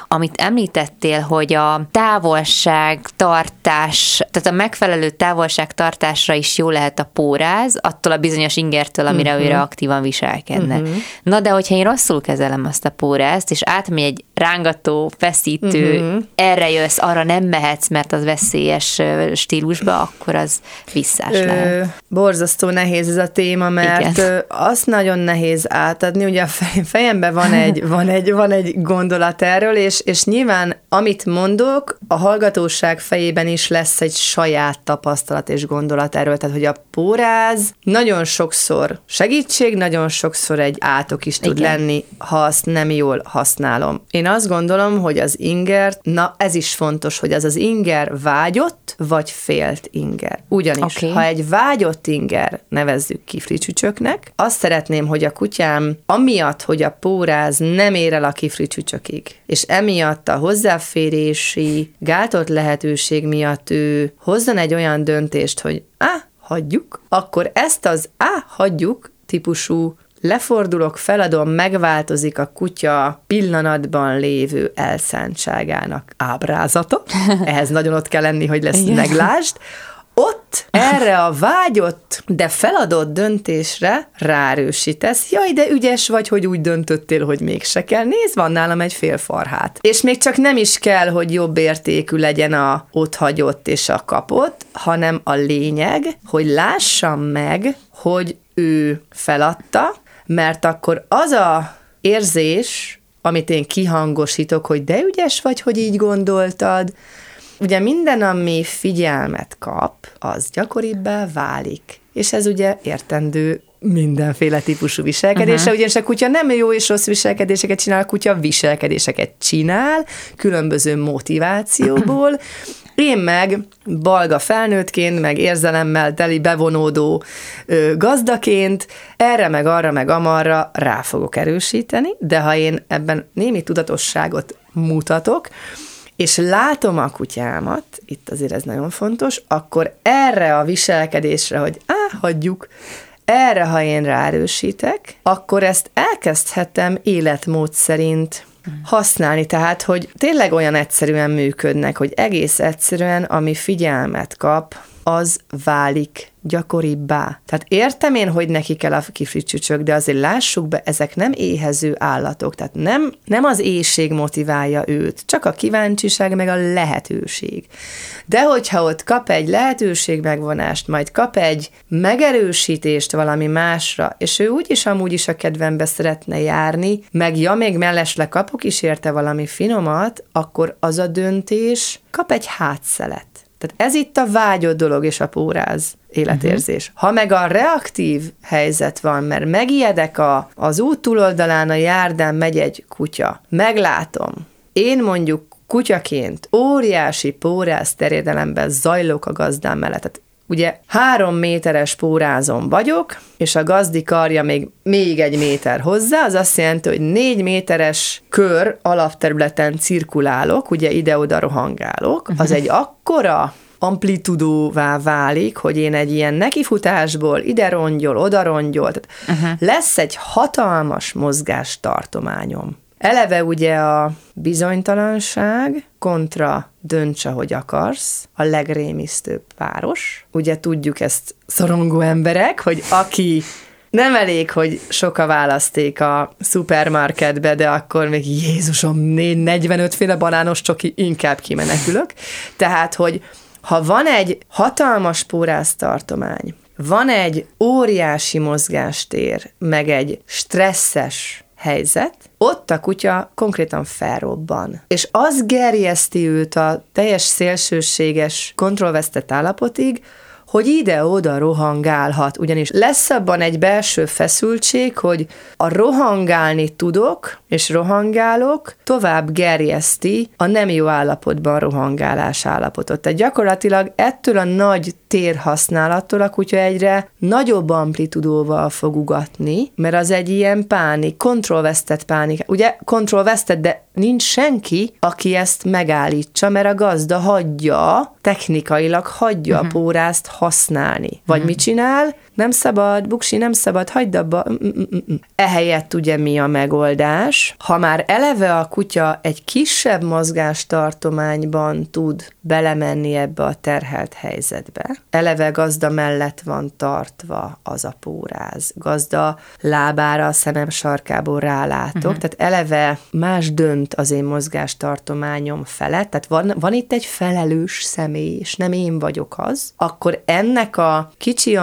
amit említettél, hogy a távolságtartás, tehát a megfelelő távolságtartásra is jó lehet a póráz, attól a bizonyos ingertől, amire uh-huh. őre aktívan viselkedne. Uh-huh. Na de hogyha én rosszul kezelem azt a pórázt, és átmegy egy rángat zaklató, feszítő, uh-huh. erre jössz, arra nem mehetsz, mert az veszélyes stílusba, akkor az visszás lehet. Borzasztó nehéz ez a téma, mert Igen. azt nagyon nehéz átadni. Ugye a fejemben van egy, van egy, van egy gondolat erről, és, és nyilván amit mondok, a hallgatóság fejében is lesz egy saját tapasztalat és gondolat erről, tehát hogy a póráz nagyon sokszor segítség, nagyon sokszor egy átok is tud Igen. lenni, ha azt nem jól használom. Én azt gondolom, hogy az inger, na ez is fontos, hogy az az inger vágyott, vagy félt inger. Ugyanis, okay. ha egy vágyott inger, nevezzük kifricsücsöknek, azt szeretném, hogy a kutyám amiatt, hogy a póráz nem ér el a kifricsücsökig, és emiatt a hozzáférési gátolt lehetőség miatt ő hozzon egy olyan döntést, hogy á, hagyjuk, akkor ezt az á, hagyjuk típusú lefordulok, feladom, megváltozik a kutya pillanatban lévő elszántságának ábrázata. Ehhez nagyon ott kell lenni, hogy lesz meglásd. Ott erre a vágyott, de feladott döntésre rárősítesz. Jaj, de ügyes vagy, hogy úgy döntöttél, hogy mégse kell. Nézd, van nálam egy fél farhát. És még csak nem is kell, hogy jobb értékű legyen a ott hagyott és a kapott, hanem a lényeg, hogy lássam meg, hogy ő feladta, mert akkor az a érzés, amit én kihangosítok, hogy de ügyes vagy, hogy így gondoltad, ugye minden, ami figyelmet kap, az gyakoribbá válik. És ez ugye értendő mindenféle típusú viselkedése, uh-huh. ugyanis a kutya nem jó és rossz viselkedéseket csinál, a kutya viselkedéseket csinál, különböző motivációból, én meg balga felnőttként, meg érzelemmel teli bevonódó ö, gazdaként erre meg arra meg amarra rá fogok erősíteni, de ha én ebben némi tudatosságot mutatok, és látom a kutyámat, itt azért ez nagyon fontos, akkor erre a viselkedésre, hogy á, hagyjuk, erre, ha én ráerősítek, akkor ezt elkezdhetem életmód szerint használni, tehát, hogy tényleg olyan egyszerűen működnek, hogy egész egyszerűen, ami figyelmet kap, az válik gyakoribbá. Tehát értem én, hogy neki kell a kifricsücsök, de azért lássuk be, ezek nem éhező állatok, tehát nem, nem az éjség motiválja őt, csak a kíváncsiság meg a lehetőség. De hogyha ott kap egy lehetőség megvonást, majd kap egy megerősítést valami másra, és ő úgyis amúgy is a kedvembe szeretne járni, meg ja, még mellesleg kapok is érte valami finomat, akkor az a döntés kap egy hátszelet. Tehát ez itt a vágyott dolog és a póráz életérzés. Uh-huh. Ha meg a reaktív helyzet van, mert megijedek a, az út túloldalán a járdán megy egy kutya, meglátom, én mondjuk kutyaként óriási póráz terjedelemben zajlok a gazdám mellett. Tehát ugye három méteres pórázon vagyok, és a gazdi karja még, még egy méter hozzá, az azt jelenti, hogy négy méteres kör alapterületen cirkulálok, ugye ide-oda rohangálok, az egy akkora amplitudóvá válik, hogy én egy ilyen nekifutásból ide rongyol, oda rongyol, tehát uh-huh. lesz egy hatalmas mozgástartományom. Eleve ugye a bizonytalanság kontra dönts, ahogy akarsz, a legrémisztőbb páros. Ugye tudjuk ezt szorongó emberek, hogy aki nem elég, hogy sok a választék a szupermarketbe, de akkor még Jézusom, 45 féle banános csoki, inkább kimenekülök. Tehát, hogy ha van egy hatalmas pórásztartomány, van egy óriási mozgástér, meg egy stresszes helyzet, ott a kutya konkrétan felrobban. És az gerjeszti őt a teljes szélsőséges, kontrollvesztett állapotig, hogy ide-oda rohangálhat, ugyanis lesz abban egy belső feszültség, hogy a rohangálni tudok, és rohangálok, tovább gerjeszti a nem jó állapotban rohangálás állapotot. Tehát gyakorlatilag ettől a nagy térhasználattól a kutya egyre nagyobb amplitudóval fog ugatni, mert az egy ilyen pánik, kontrollvesztett pánik. Ugye kontrollvesztett, de nincs senki, aki ezt megállítsa, mert a gazda hagyja, technikailag hagyja uh-huh. a pórázt használni. Vagy mit csinál? Nem szabad, buksi, nem szabad, hagyd abba. Mm-mm-mm. Ehelyett ugye mi a megoldás? Ha már eleve a kutya egy kisebb mozgástartományban tud belemenni ebbe a terhelt helyzetbe, eleve gazda mellett van tartva az a póráz, gazda lábára a szemem sarkából rálátok, uh-huh. tehát eleve más dönt az én mozgástartományom felett, tehát van, van itt egy felelős személy, és nem én vagyok az, akkor ennek a kicsi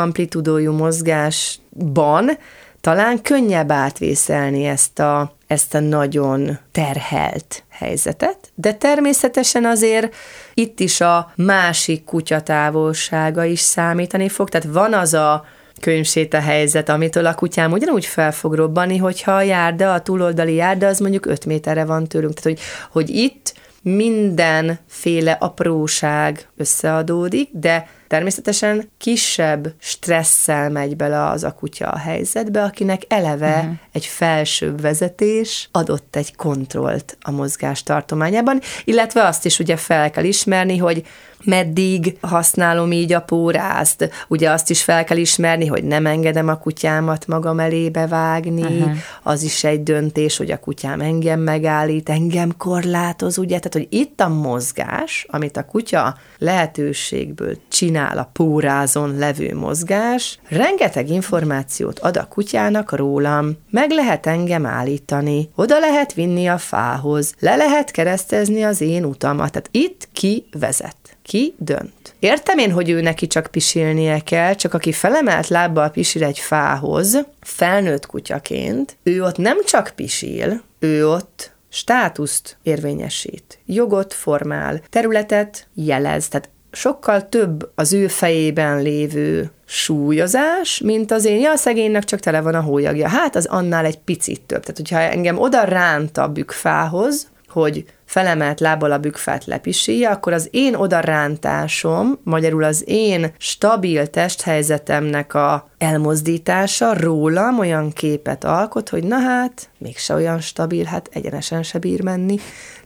amplitudójú mozgásban talán könnyebb átvészelni ezt a, ezt a nagyon terhelt helyzetet, de természetesen azért itt is a másik kutya távolsága is számítani fog, tehát van az a könyvséta helyzet, amitől a kutyám ugyanúgy fel fog robbani, hogyha a járda, a túloldali járda, az mondjuk 5 méterre van tőlünk. Tehát, hogy, hogy itt mindenféle apróság összeadódik, de természetesen kisebb stresszel megy bele az a kutya a helyzetbe, akinek eleve uh-huh. egy felsőbb vezetés adott egy kontrollt a mozgás tartományában, illetve azt is ugye fel kell ismerni, hogy meddig használom így a pórázt. Ugye azt is fel kell ismerni, hogy nem engedem a kutyámat magam elébe vágni, uh-huh. az is egy döntés, hogy a kutyám engem megállít, engem korlátoz, ugye? Tehát, hogy itt a mozgás, amit a kutya lehetőségből csinál, a pórázon levő mozgás, rengeteg információt ad a kutyának rólam, meg lehet engem állítani, oda lehet vinni a fához, le lehet keresztezni az én utamat, tehát itt ki vezet. Ki dönt? Értem én, hogy ő neki csak pisilnie kell, csak aki felemelt lábbal pisil egy fához, felnőtt kutyaként, ő ott nem csak pisil, ő ott státuszt érvényesít, jogot formál, területet jelez, tehát sokkal több az ő fejében lévő súlyozás, mint az én, ja, a szegénynek csak tele van a hólyagja. Hát az annál egy picit több. Tehát, hogyha engem oda ránt a bükfához, hogy felemelt lábbal a bükfát lepisilje, akkor az én odarántásom, magyarul az én stabil testhelyzetemnek a elmozdítása rólam olyan képet alkot, hogy na hát, mégse olyan stabil, hát egyenesen se bír menni.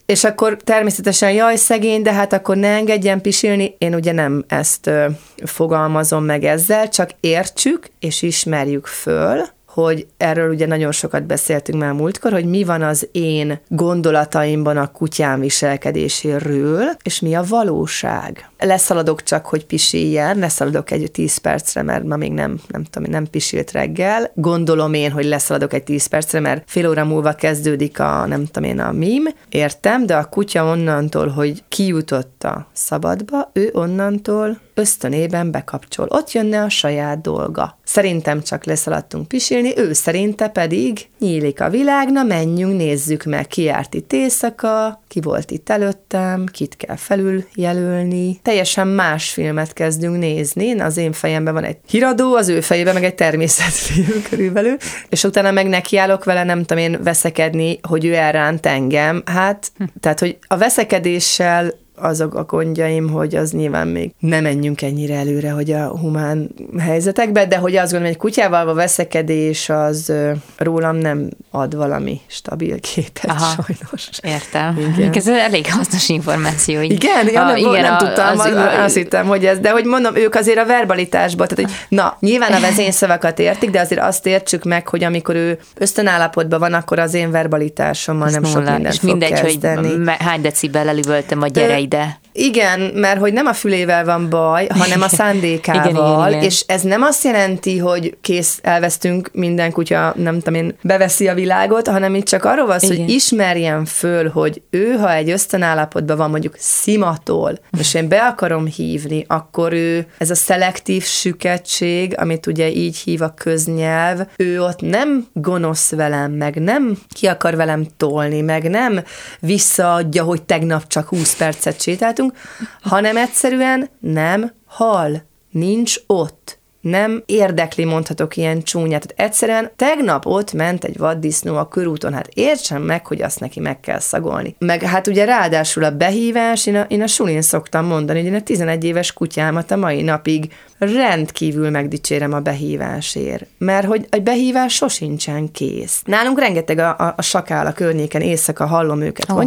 És akkor természetesen jaj, szegény, de hát akkor ne engedjen pisilni. Én ugye nem ezt ö, fogalmazom meg ezzel, csak értsük és ismerjük föl, hogy erről ugye nagyon sokat beszéltünk már múltkor, hogy mi van az én gondolataimban a kutyám viselkedéséről, és mi a valóság. Leszaladok csak, hogy pisiljen, leszaladok egy 10 percre, mert ma még nem, nem tudom, nem pisilt reggel. Gondolom én, hogy leszaladok egy 10 percre, mert fél óra múlva kezdődik a, nem tudom én, a mím, értem, de a kutya onnantól, hogy kijutott a szabadba, ő onnantól ösztönében bekapcsol. Ott jönne a saját dolga. Szerintem csak leszaladtunk pisilni, ő szerinte pedig nyílik a világ, na menjünk, nézzük meg, ki járt itt éjszaka, ki volt itt előttem, kit kell felül jelölni. Teljesen más filmet kezdünk nézni, az én fejemben van egy híradó, az ő fejében meg egy természetfilm körülbelül, és utána meg nekiállok vele, nem tudom én veszekedni, hogy ő elránt engem. Hát, tehát, hogy a veszekedéssel azok a gondjaim, hogy az nyilván még nem menjünk ennyire előre, hogy a humán helyzetekbe, de hogy azt gondolom, hogy egy kutyával a veszekedés az rólam nem ad valami stabil képet, Aha, sajnos. Értem. Igen. Ez elég hasznos információ. Így. Igen, ja, nem, igen, nem a, tudtam, az, az, azt hittem, hogy ez, de hogy mondom, ők azért a verbalitásban, tehát hogy na, nyilván a vezényszavakat értik, de azért azt értsük meg, hogy amikor ő ösztönállapotban van, akkor az én verbalitásommal ez nem nulla. sok mindent És mindegy, kezdeni. hogy hány decibel üvöltem a gyerei ide. Igen, mert hogy nem a fülével van baj, hanem a szándékával, igen, igen, igen. és ez nem azt jelenti, hogy kész, elvesztünk, minden kutya, nem tudom én, beveszi a világot, hanem itt csak arról van hogy ismerjen föl, hogy ő, ha egy ösztönállapotban van, mondjuk szimatol, és én be akarom hívni, akkor ő, ez a szelektív süketség, amit ugye így hív a köznyelv, ő ott nem gonosz velem, meg nem ki akar velem tolni, meg nem visszaadja, hogy tegnap csak 20 percet sétáltunk, hanem egyszerűen nem hal, nincs ott nem érdekli, mondhatok ilyen csúnyát. Tehát egyszerűen tegnap ott ment egy vaddisznó a körúton, hát értsem meg, hogy azt neki meg kell szagolni. Meg hát ugye ráadásul a behívás, én a, én a sulin szoktam mondani, hogy én a 11 éves kutyámat a mai napig rendkívül megdicsérem a behívásért, mert hogy a behívás sosincsen kész. Nálunk rengeteg a, a, a sakál a környéken, éjszaka hallom őket oh.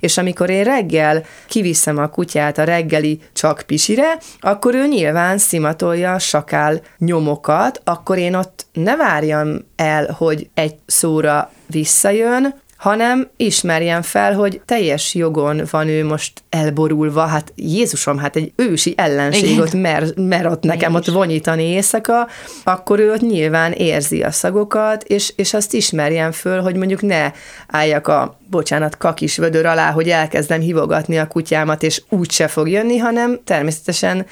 és amikor én reggel kiviszem a kutyát a reggeli csak pisire, akkor ő nyilván szimatolja a sakál nyomokat, akkor én ott ne várjam el, hogy egy szóra visszajön, hanem ismerjen fel, hogy teljes jogon van ő most elborulva, hát Jézusom, hát egy ősi ellenségot mer, mer ott nekem ott vonyítani éjszaka, akkor ő ott nyilván érzi a szagokat, és, és azt ismerjen föl, hogy mondjuk ne álljak a bocsánat, kakis vödör alá, hogy elkezdem hívogatni a kutyámat, és úgy se fog jönni, hanem természetesen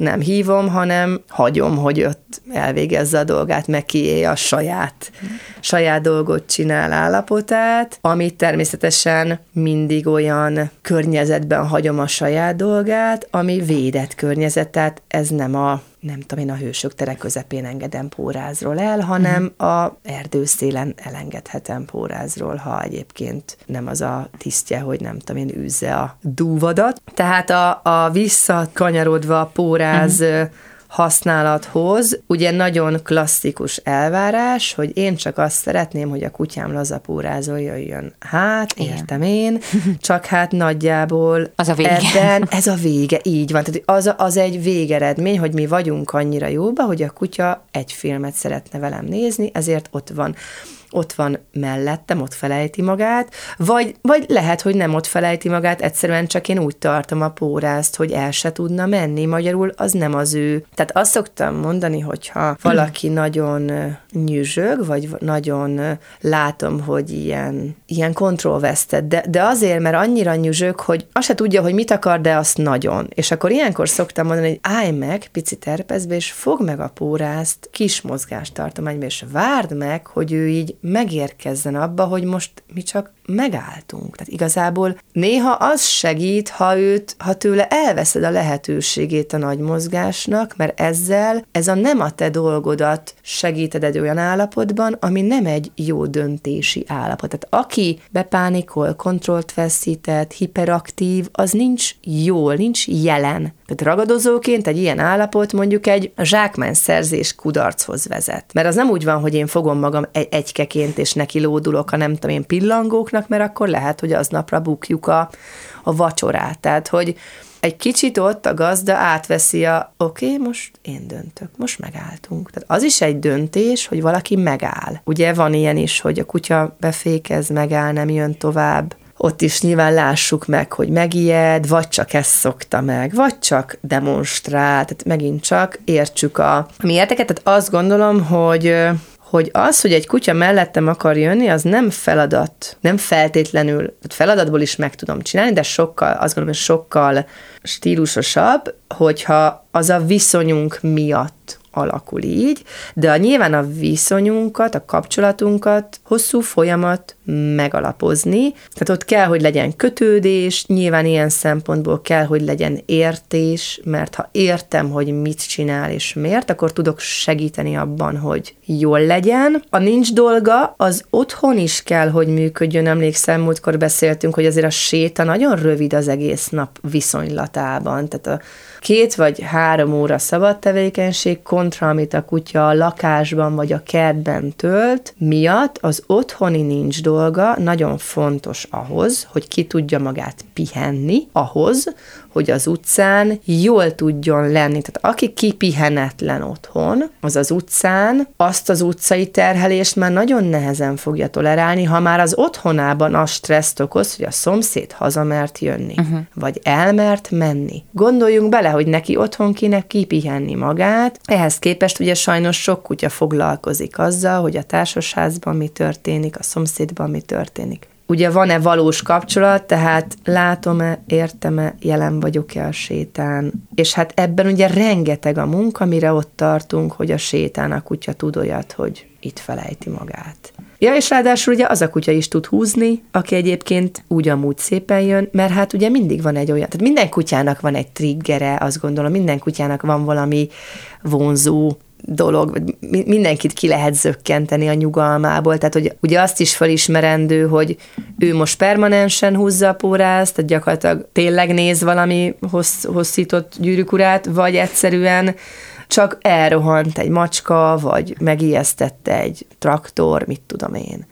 nem hívom, hanem hagyom, hogy ott elvégezze a dolgát, meg kiélje a saját, saját dolgot csinál állapotát, amit természetesen mindig olyan környezetben hagyom a saját dolgát, ami védett környezet, tehát ez nem a nem tudom én, a hősök tere közepén engedem pórázról el, hanem mm. a erdőszélen elengedhetem pórázról, ha egyébként nem az a tisztje, hogy nem tudom én, űzze a dúvadat. Tehát a, a visszakanyarodva a póráz mm használathoz, ugye nagyon klasszikus elvárás, hogy én csak azt szeretném, hogy a kutyám lazapórázol jöjjön. Hát, Igen. értem én, csak hát nagyjából az a vége. ebben ez a vége, így van. Tehát az, az egy végeredmény, hogy mi vagyunk annyira jóba, hogy a kutya egy filmet szeretne velem nézni, ezért ott van ott van mellettem, ott felejti magát, vagy, vagy lehet, hogy nem ott felejti magát, egyszerűen csak én úgy tartom a pórázt, hogy el se tudna menni, magyarul az nem az ő. Tehát azt szoktam mondani, hogyha valaki nagyon nyüzsög, vagy nagyon látom, hogy ilyen, ilyen kontrollvesztett, de, de azért, mert annyira nyüzsög, hogy azt se tudja, hogy mit akar, de azt nagyon. És akkor ilyenkor szoktam mondani, hogy állj meg, pici terpezbe, és fog meg a pórázt kis mozgástartományba, és várd meg, hogy ő így megérkezzen abba, hogy most mi csak megálltunk. Tehát igazából néha az segít, ha őt, ha tőle elveszed a lehetőségét a nagy mozgásnak, mert ezzel ez a nem a te dolgodat segíted egy olyan állapotban, ami nem egy jó döntési állapot. Tehát aki bepánikol, kontrollt veszített, hiperaktív, az nincs jól, nincs jelen. Tehát ragadozóként egy ilyen állapot mondjuk egy szerzés kudarchoz vezet. Mert az nem úgy van, hogy én fogom magam egy egykeként, és neki lódulok a nem tudom én pillangóknak, mert akkor lehet, hogy aznapra bukjuk a, a vacsorát. Tehát, hogy egy kicsit ott a gazda átveszi a, oké, okay, most én döntök, most megálltunk. Tehát az is egy döntés, hogy valaki megáll. Ugye van ilyen is, hogy a kutya befékez, megáll, nem jön tovább, ott is nyilván lássuk meg, hogy megijed, vagy csak ezt szokta meg, vagy csak demonstrál, tehát megint csak értsük a miérteket. Tehát azt gondolom, hogy hogy az, hogy egy kutya mellettem akar jönni, az nem feladat, nem feltétlenül, feladatból is meg tudom csinálni, de sokkal, azt gondolom, hogy sokkal stílusosabb, hogyha az a viszonyunk miatt alakul így, de a, nyilván a viszonyunkat, a kapcsolatunkat hosszú folyamat megalapozni. Tehát ott kell, hogy legyen kötődés, nyilván ilyen szempontból kell, hogy legyen értés, mert ha értem, hogy mit csinál és miért, akkor tudok segíteni abban, hogy jól legyen. A nincs dolga, az otthon is kell, hogy működjön. Emlékszem, múltkor beszéltünk, hogy azért a séta nagyon rövid az egész nap viszonylatában. Tehát a két vagy három óra szabad tevékenység kontra, amit a kutya a lakásban vagy a kertben tölt, miatt az otthoni nincs dolga nagyon fontos ahhoz, hogy ki tudja magát pihenni, ahhoz, hogy az utcán jól tudjon lenni. Tehát aki kipihenetlen otthon, az az utcán azt az utcai terhelést már nagyon nehezen fogja tolerálni, ha már az otthonában az stresszt okoz, hogy a szomszéd hazamert jönni, uh-huh. vagy elmert menni. Gondoljunk bele, hogy neki otthon kéne kipihenni magát. Ehhez képest ugye sajnos sok kutya foglalkozik azzal, hogy a társasházban mi történik, a szomszédban mi történik ugye van-e valós kapcsolat, tehát látom-e, értem-e, jelen vagyok-e a sétán. És hát ebben ugye rengeteg a munka, mire ott tartunk, hogy a sétán a kutya tud olyat, hogy itt felejti magát. Ja, és ráadásul ugye az a kutya is tud húzni, aki egyébként úgy amúgy szépen jön, mert hát ugye mindig van egy olyan, tehát minden kutyának van egy triggere, azt gondolom, minden kutyának van valami vonzó dolog, vagy mindenkit ki lehet zökkenteni a nyugalmából, tehát hogy ugye azt is felismerendő, hogy ő most permanensen húzza a pórázt, tehát gyakorlatilag tényleg néz valami hossz, hosszított gyűrűkurát, vagy egyszerűen csak elrohant egy macska, vagy megijesztette egy traktor, mit tudom én.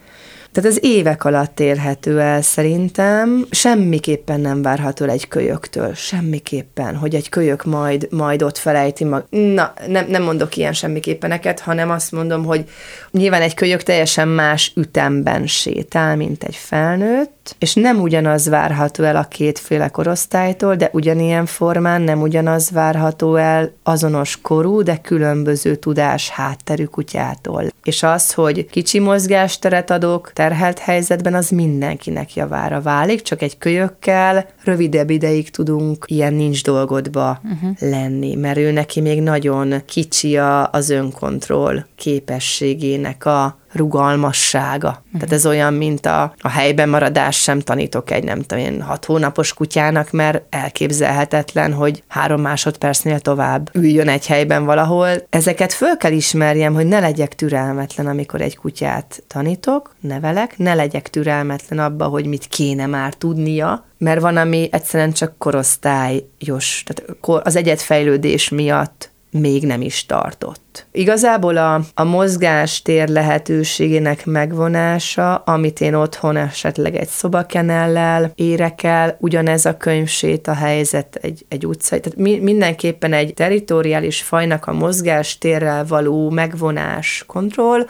Tehát ez évek alatt érhető el szerintem. Semmiképpen nem várható el egy kölyöktől. Semmiképpen, hogy egy kölyök majd, majd ott felejti mag. Na, nem, nem mondok ilyen semmiképpeneket, hanem azt mondom, hogy nyilván egy kölyök teljesen más ütemben sétál, mint egy felnőtt, és nem ugyanaz várható el a kétféle korosztálytól, de ugyanilyen formán nem ugyanaz várható el azonos korú, de különböző tudás hátterű kutyától. És az, hogy kicsi mozgásteret adok, terhelt helyzetben, az mindenkinek javára válik, csak egy kölyökkel rövidebb ideig tudunk ilyen nincs dolgodba uh-huh. lenni, mert ő neki még nagyon kicsi a, az önkontroll képességének a rugalmassága. Uh-huh. Tehát ez olyan, mint a, a helyben maradás sem tanítok egy nem tudom én hat hónapos kutyának, mert elképzelhetetlen, hogy három másodpercnél tovább üljön egy helyben valahol. Ezeket föl kell ismerjem, hogy ne legyek türelmetlen, amikor egy kutyát tanítok, nevelek, ne legyek türelmetlen abba, hogy mit kéne már tudnia, mert van, ami egyszerűen csak korosztályos, tehát az egyetfejlődés miatt még nem is tartott. Igazából a, a mozgástér lehetőségének megvonása, amit én otthon esetleg egy szobakenellel érek el, ugyanez a könyvsét a helyzet egy, egy utcai, tehát mi, mindenképpen egy teritoriális fajnak a mozgástérrel való megvonás, kontroll,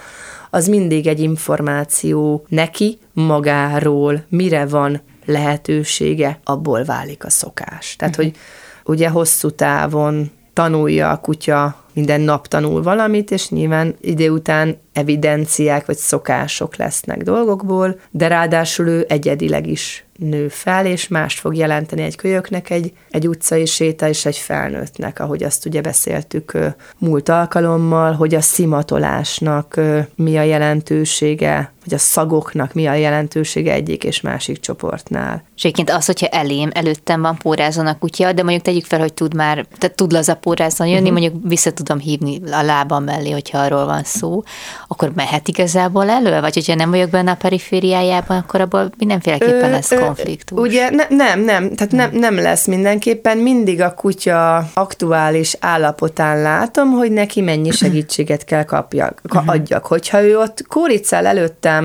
az mindig egy információ neki magáról, mire van lehetősége, abból válik a szokás. Tehát, uh-huh. hogy ugye hosszú távon tanulja a kutya, minden nap tanul valamit, és nyilván idő után evidenciák vagy szokások lesznek dolgokból, de ráadásul ő egyedileg is nő fel, és mást fog jelenteni egy kölyöknek, egy, egy utcai séta és egy felnőttnek, ahogy azt ugye beszéltük múlt alkalommal, hogy a szimatolásnak mi a jelentősége, vagy a szagoknak mi a jelentősége egyik és másik csoportnál. És egyébként az, hogyha elém, előttem van pórázon a kutya, de mondjuk tegyük fel, hogy tud már, tehát tud laza pórázon jönni, uh-huh. mondjuk vissza tudom hívni a lábam mellé, hogyha arról van szó, akkor mehet igazából elő? Vagy hogyha nem vagyok benne a perifériájában, akkor abból mindenféleképpen lesz konfliktus. Ugye ne, nem, nem, tehát nem, nem lesz mindenképpen. Mindig a kutya aktuális állapotán látom, hogy neki mennyi segítséget kell kapjak, mhm. adjak. Hogyha ő ott kóricál előttem,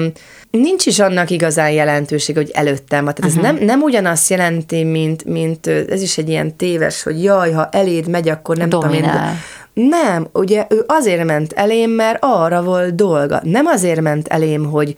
nincs is annak igazán jelentőség, hogy előttem van. Tehát uh-huh. ez nem, nem ugyanazt jelenti, mint, mint ez is egy ilyen téves, hogy jaj, ha eléd megy, akkor nem Dominál. tudom én. Nem, ugye ő azért ment elém, mert arra volt dolga. Nem azért ment elém, hogy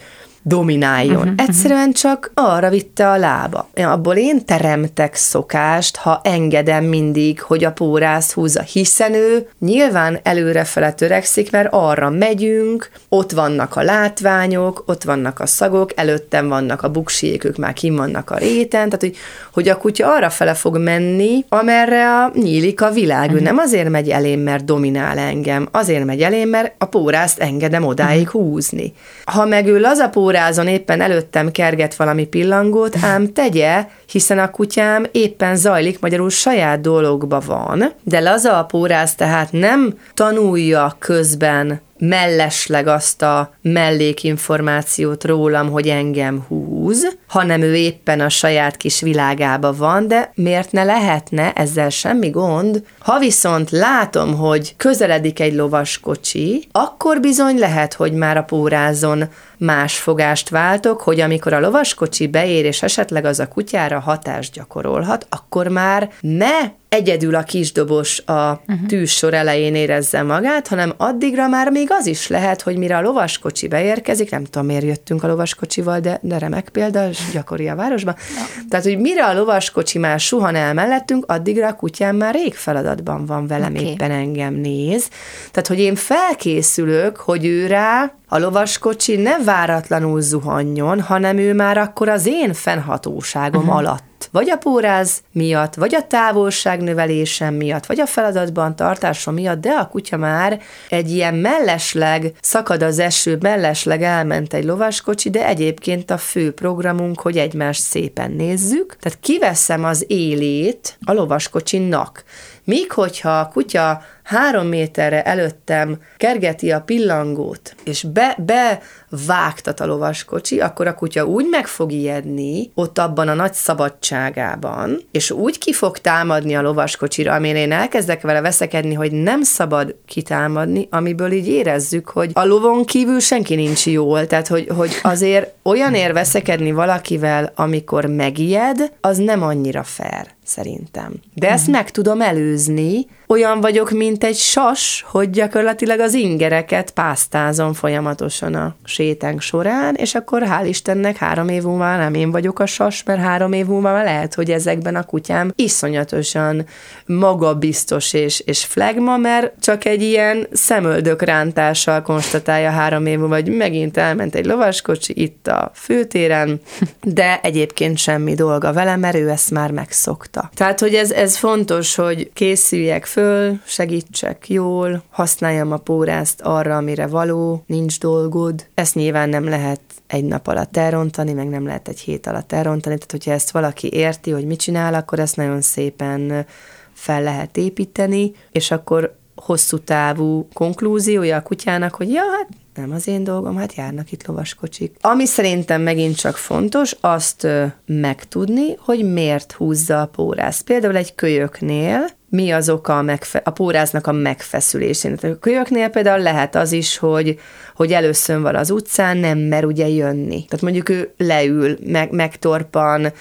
domináljon. Uh-huh, Egyszerűen csak arra vitte a lába. Abból én teremtek szokást, ha engedem mindig, hogy a pórász húzza, hiszen ő nyilván előrefele törekszik, mert arra megyünk, ott vannak a látványok, ott vannak a szagok, előttem vannak a buksiék, ők már kim vannak a réten, tehát hogy, hogy a kutya arra fele fog menni, amerre a, nyílik a világ. Uh-huh. Ő mhm. nem azért megy elém, mert dominál engem, azért megy elém, mert a pórászt engedem odáig uh-huh. húzni. Ha meg ő lazapórászt órázon éppen előttem kerget valami pillangót, ám tegye, hiszen a kutyám éppen zajlik, magyarul saját dologba van, de laza a pórász tehát nem tanulja közben mellesleg azt a mellékinformációt rólam, hogy engem húz, hanem ő éppen a saját kis világába van, de miért ne lehetne ezzel semmi gond? Ha viszont látom, hogy közeledik egy lovaskocsi, akkor bizony lehet, hogy már a pórázon más fogást váltok, hogy amikor a lovaskocsi beér, és esetleg az a kutyára hatást gyakorolhat, akkor már ne egyedül a kisdobos a uh-huh. tűzsor elején érezze magát, hanem addigra már még az is lehet, hogy mire a lovaskocsi beérkezik, nem tudom, miért jöttünk a lovaskocsival, de, de remek példa, gyakori a városban. Ja. Tehát, hogy mire a lovaskocsi már suhan el mellettünk, addigra a kutyám már rég feladatban van velem, okay. éppen engem néz. Tehát, hogy én felkészülök, hogy ő rá a lovaskocsi ne váratlanul zuhanjon, hanem ő már akkor az én fennhatóságom uh-huh. alatt. Vagy a póráz miatt, vagy a távolság növelésem miatt, vagy a feladatban tartásom miatt, de a kutya már egy ilyen mellesleg, szakad az eső, mellesleg elment egy lovaskocsi, de egyébként a fő programunk, hogy egymást szépen nézzük. Tehát kiveszem az élét a lovaskocsinak Míg hogyha a kutya három méterre előttem kergeti a pillangót, és be, be vágtat a lovaskocsi, akkor a kutya úgy meg fog ijedni ott abban a nagy szabadságában, és úgy ki fog támadni a lovaskocsira, amire én elkezdek vele veszekedni, hogy nem szabad kitámadni, amiből így érezzük, hogy a lovon kívül senki nincs jól, tehát hogy, hogy azért olyan ér veszekedni valakivel, amikor megijed, az nem annyira fair szerintem. De ezt meg tudom előzni, olyan vagyok, mint egy sas, hogy gyakorlatilag az ingereket pásztázom folyamatosan a sétánk során, és akkor hál' Istennek három év múlva nem én vagyok a sas, mert három év múlva lehet, hogy ezekben a kutyám iszonyatosan magabiztos és, és flegma, mert csak egy ilyen szemöldök rántással konstatálja három év múlva, hogy megint elment egy lovaskocsi itt a főtéren, de egyébként semmi dolga vele, mert ő ezt már megszokta. Tehát, hogy ez, ez fontos, hogy készüljek föl, segítsek jól, használjam a pórázt arra, amire való, nincs dolgod. Ezt nyilván nem lehet egy nap alatt elrontani, meg nem lehet egy hét alatt elrontani, tehát hogyha ezt valaki érti, hogy mit csinál, akkor ezt nagyon szépen fel lehet építeni, és akkor hosszú távú konklúziója a kutyának, hogy ja, hát nem az én dolgom, hát járnak itt lovaskocsik. Ami szerintem megint csak fontos, azt megtudni, hogy miért húzza a pórász. Például egy kölyöknél mi az oka a, megfe- a póráznak a megfeszülésének. A kölyöknél például lehet az is, hogy, hogy először van az utcán, nem mer ugye jönni. Tehát mondjuk ő leül, meg, megtorpan,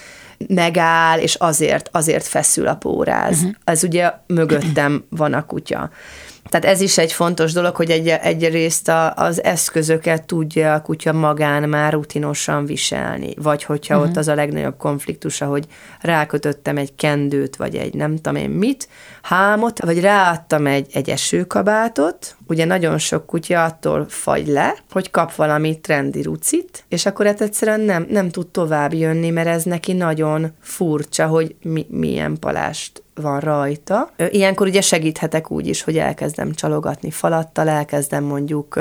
megáll, és azért, azért feszül a póráz. Uh-huh. Ez ugye mögöttem van a kutya. Tehát ez is egy fontos dolog, hogy egy, egyrészt a, az eszközöket tudja a kutya magán már rutinosan viselni. Vagy hogyha uh-huh. ott az a legnagyobb konfliktus, hogy rákötöttem egy kendőt, vagy egy nem tudom én mit, hámot, vagy ráadtam egy, egy esőkabátot, ugye nagyon sok kutya attól fagy le, hogy kap valami trendi rucit, és akkor hát egyszerűen nem, nem tud tovább jönni, mert ez neki nagyon furcsa, hogy mi, milyen palást van rajta. Ilyenkor ugye segíthetek úgy is, hogy elkezdem csalogatni falattal, elkezdem mondjuk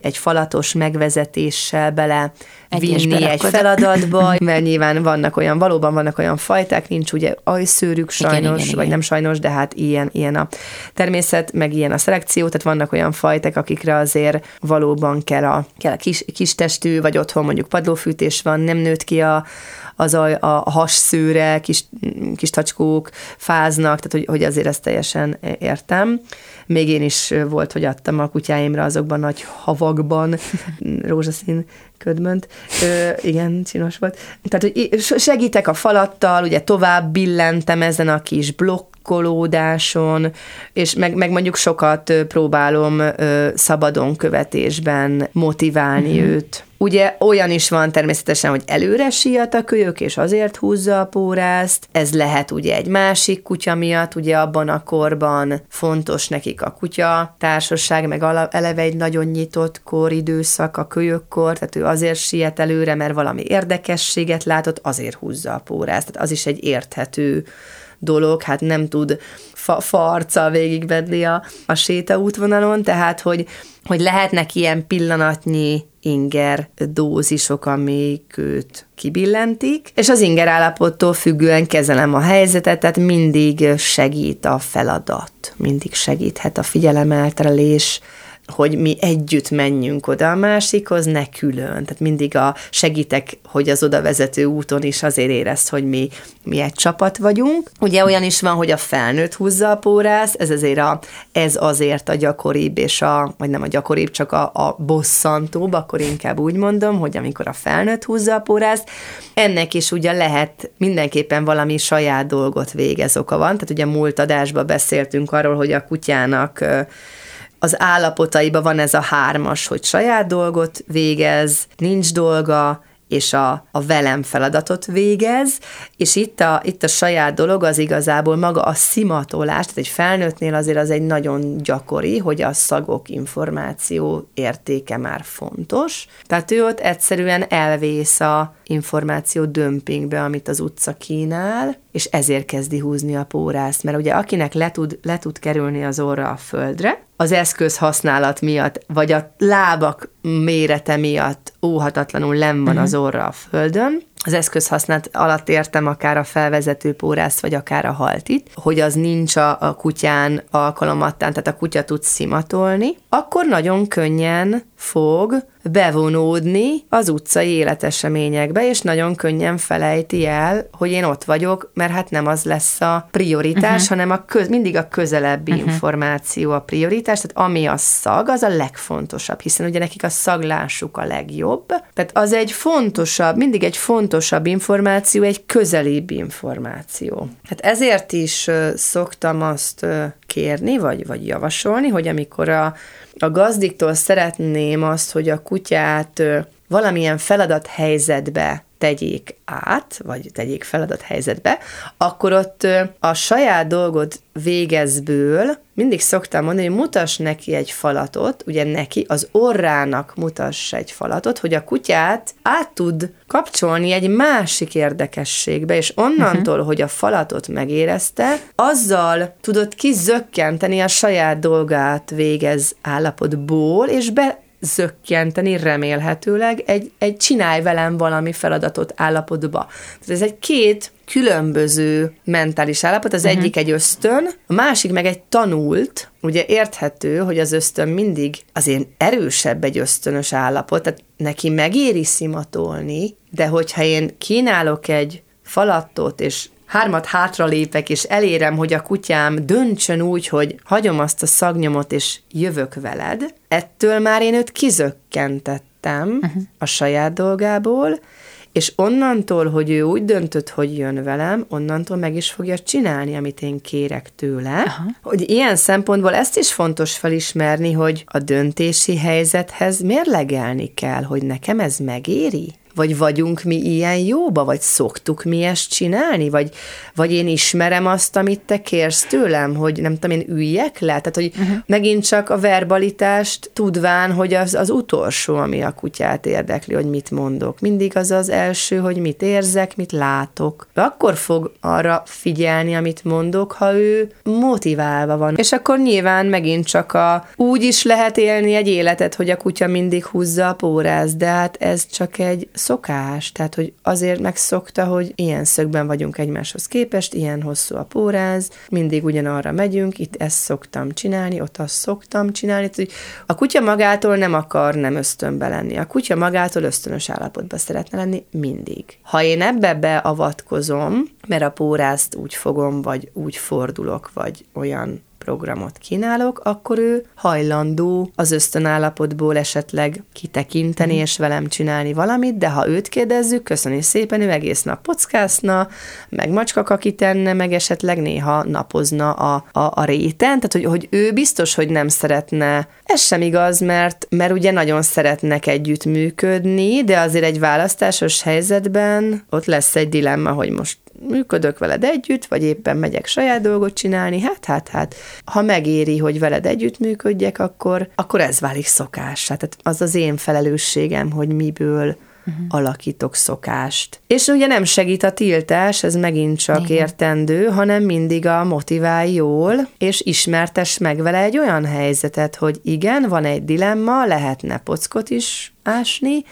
egy falatos megvezetéssel bele vinni egy feladatba, mert nyilván vannak olyan, valóban vannak olyan fajták, nincs ugye ajszőrük sajnos, igen, igen, igen. vagy nem sajnos, de hát ilyen, ilyen a természet, meg ilyen a szelekció, tehát vannak olyan fajták, akikre azért valóban kell a, kell a kis, kis testű, vagy otthon mondjuk padlófűtés van, nem nőtt ki a, az a, a hasszőre, kis, kis tacskók fáznak, tehát hogy, hogy azért ezt teljesen értem. Még én is volt, hogy adtam a kutyáimra azokban nagy havakban rózsaszín ködmönt. Ö, igen, csinos volt. Tehát, hogy segítek a falattal, ugye tovább billentem ezen a kis blokk kolódáson, és meg, meg mondjuk sokat próbálom szabadon követésben motiválni uh-huh. őt. Ugye olyan is van természetesen, hogy előre siat a kölyök, és azért húzza a pórázt. Ez lehet ugye egy másik kutya miatt, ugye abban a korban fontos nekik a kutya társaság, meg eleve egy nagyon nyitott koridőszak, a kölyökkor, tehát ő azért siet előre, mert valami érdekességet látott, azért húzza a pórázt. Tehát az is egy érthető dolog, hát nem tud fa, fa arccal végigvedni a, a sétaútvonalon, tehát hogy, hogy lehetnek ilyen pillanatnyi inger dózisok, amik őt kibillentik, és az inger állapottól függően kezelem a helyzetet, tehát mindig segít a feladat, mindig segíthet a figyelemelterelés, hogy mi együtt menjünk oda a másikhoz, ne külön. Tehát mindig a segítek, hogy az oda vezető úton is azért érezt, hogy mi, mi egy csapat vagyunk. Ugye olyan is van, hogy a felnőtt húzza a pórász, ez azért, a, ez azért a gyakoribb, és a, vagy nem a gyakoribb, csak a, a bosszantóbb, akkor inkább úgy mondom, hogy amikor a felnőtt húzza a pórász, ennek is ugye lehet mindenképpen valami saját dolgot végez oka van. Tehát ugye múlt adásban beszéltünk arról, hogy a kutyának az állapotaiba van ez a hármas, hogy saját dolgot végez, nincs dolga, és a, a velem feladatot végez, és itt a, itt a saját dolog az igazából maga a szimatolás, tehát egy felnőttnél azért az egy nagyon gyakori, hogy a szagok információ értéke már fontos. Tehát ő ott egyszerűen elvész a információ dömpingbe, amit az utca kínál, és ezért kezdi húzni a pórászt, mert ugye akinek le tud, le tud kerülni az orra a földre, az eszköz használat miatt, vagy a lábak mérete miatt óhatatlanul nem van uh-huh. az orra a földön, az eszközhasználat alatt értem akár a felvezető pórász, vagy akár a haltit, hogy az nincs a, a kutyán alkalomattán, tehát a kutya tud szimatolni, akkor nagyon könnyen fog bevonódni az utcai életeseményekbe, és nagyon könnyen felejti el, hogy én ott vagyok, mert hát nem az lesz a prioritás, uh-huh. hanem a köz, mindig a közelebbi uh-huh. információ a prioritás, tehát ami a szag, az a legfontosabb, hiszen ugye nekik a szaglásuk a legjobb, tehát az egy fontosabb, mindig egy fontosabb információ, egy közelibb információ. Hát ezért is szoktam azt kérni, vagy, vagy javasolni, hogy amikor a a gazdiktól szeretném azt, hogy a kutyát valamilyen feladat helyzetbe tegyék át, vagy tegyék feladat helyzetbe, akkor ott a saját dolgot végezből mindig szoktam mondani, hogy mutass neki egy falatot, ugye neki az orrának mutass egy falatot, hogy a kutyát át tud kapcsolni egy másik érdekességbe, és onnantól, uh-huh. hogy a falatot megérezte, azzal tudod kizökkenteni a saját dolgát végez állapotból, és be zökkenteni remélhetőleg egy, egy csinálj velem valami feladatot állapotba. Tehát ez egy két különböző mentális állapot, az uh-huh. egyik egy ösztön, a másik meg egy tanult, ugye érthető, hogy az ösztön mindig azért erősebb egy ösztönös állapot, tehát neki megéri szimatolni, de hogyha én kínálok egy falattot, és hármat hátra lépek, és elérem, hogy a kutyám döntsön úgy, hogy hagyom azt a szagnyomot, és jövök veled, ettől már én őt kizökkentettem uh-huh. a saját dolgából, és onnantól, hogy ő úgy döntött, hogy jön velem, onnantól meg is fogja csinálni, amit én kérek tőle. Aha. Hogy ilyen szempontból ezt is fontos felismerni, hogy a döntési helyzethez mérlegelni kell, hogy nekem ez megéri. Vagy vagyunk mi ilyen jóba, vagy szoktuk mi ezt csinálni, vagy, vagy én ismerem azt, amit te kérsz tőlem, hogy nem tudom, én üljek le? Tehát, hogy uh-huh. megint csak a verbalitást tudván, hogy az az utolsó, ami a kutyát érdekli, hogy mit mondok. Mindig az az első, hogy mit érzek, mit látok. Akkor fog arra figyelni, amit mondok, ha ő motiválva van. És akkor nyilván megint csak a úgy is lehet élni egy életet, hogy a kutya mindig húzza a póráz, de hát ez csak egy szokás, tehát hogy azért megszokta, hogy ilyen szögben vagyunk egymáshoz képest, ilyen hosszú a póráz, mindig ugyanarra megyünk, itt ezt szoktam csinálni, ott azt szoktam csinálni. Tehát, hogy a kutya magától nem akar nem ösztönbe lenni. A kutya magától ösztönös állapotban szeretne lenni mindig. Ha én ebbe beavatkozom, mert a pórázt úgy fogom, vagy úgy fordulok, vagy olyan programot kínálok, akkor ő hajlandó az ösztönállapotból esetleg kitekinteni mm. és velem csinálni valamit, de ha őt kérdezzük, köszöni szépen, ő egész nap pockászna, meg macskakaki tenne, meg esetleg néha napozna a, a, a réten, tehát hogy, hogy ő biztos, hogy nem szeretne. Ez sem igaz, mert, mert ugye nagyon szeretnek együttműködni, de azért egy választásos helyzetben ott lesz egy dilemma, hogy most működök veled együtt, vagy éppen megyek saját dolgot csinálni, hát, hát, hát, ha megéri, hogy veled együtt működjek, akkor, akkor ez válik szokás. Tehát az az én felelősségem, hogy miből uh-huh. alakítok szokást. És ugye nem segít a tiltás, ez megint csak Igen. értendő, hanem mindig a motiválj jól, és ismertes meg vele egy olyan helyzetet, hogy igen, van egy dilemma, lehetne pockot is ásni,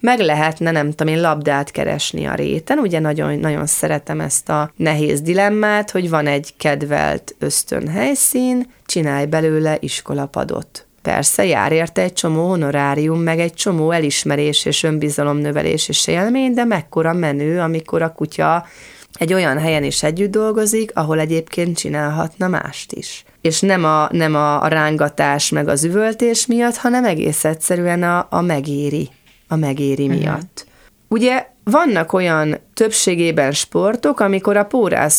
meg lehetne, nem tudom én, labdát keresni a réten. Ugye nagyon, nagyon szeretem ezt a nehéz dilemmát, hogy van egy kedvelt ösztön helyszín, csinálj belőle iskolapadot. Persze jár érte egy csomó honorárium, meg egy csomó elismerés és önbizalomnövelés és élmény, de mekkora menő, amikor a kutya egy olyan helyen is együtt dolgozik, ahol egyébként csinálhatna mást is. És nem a, nem a, a rángatás meg az üvöltés miatt, hanem egész egyszerűen a, a megéri a megéri uh-huh. miatt. Ugye vannak olyan többségében sportok, amikor a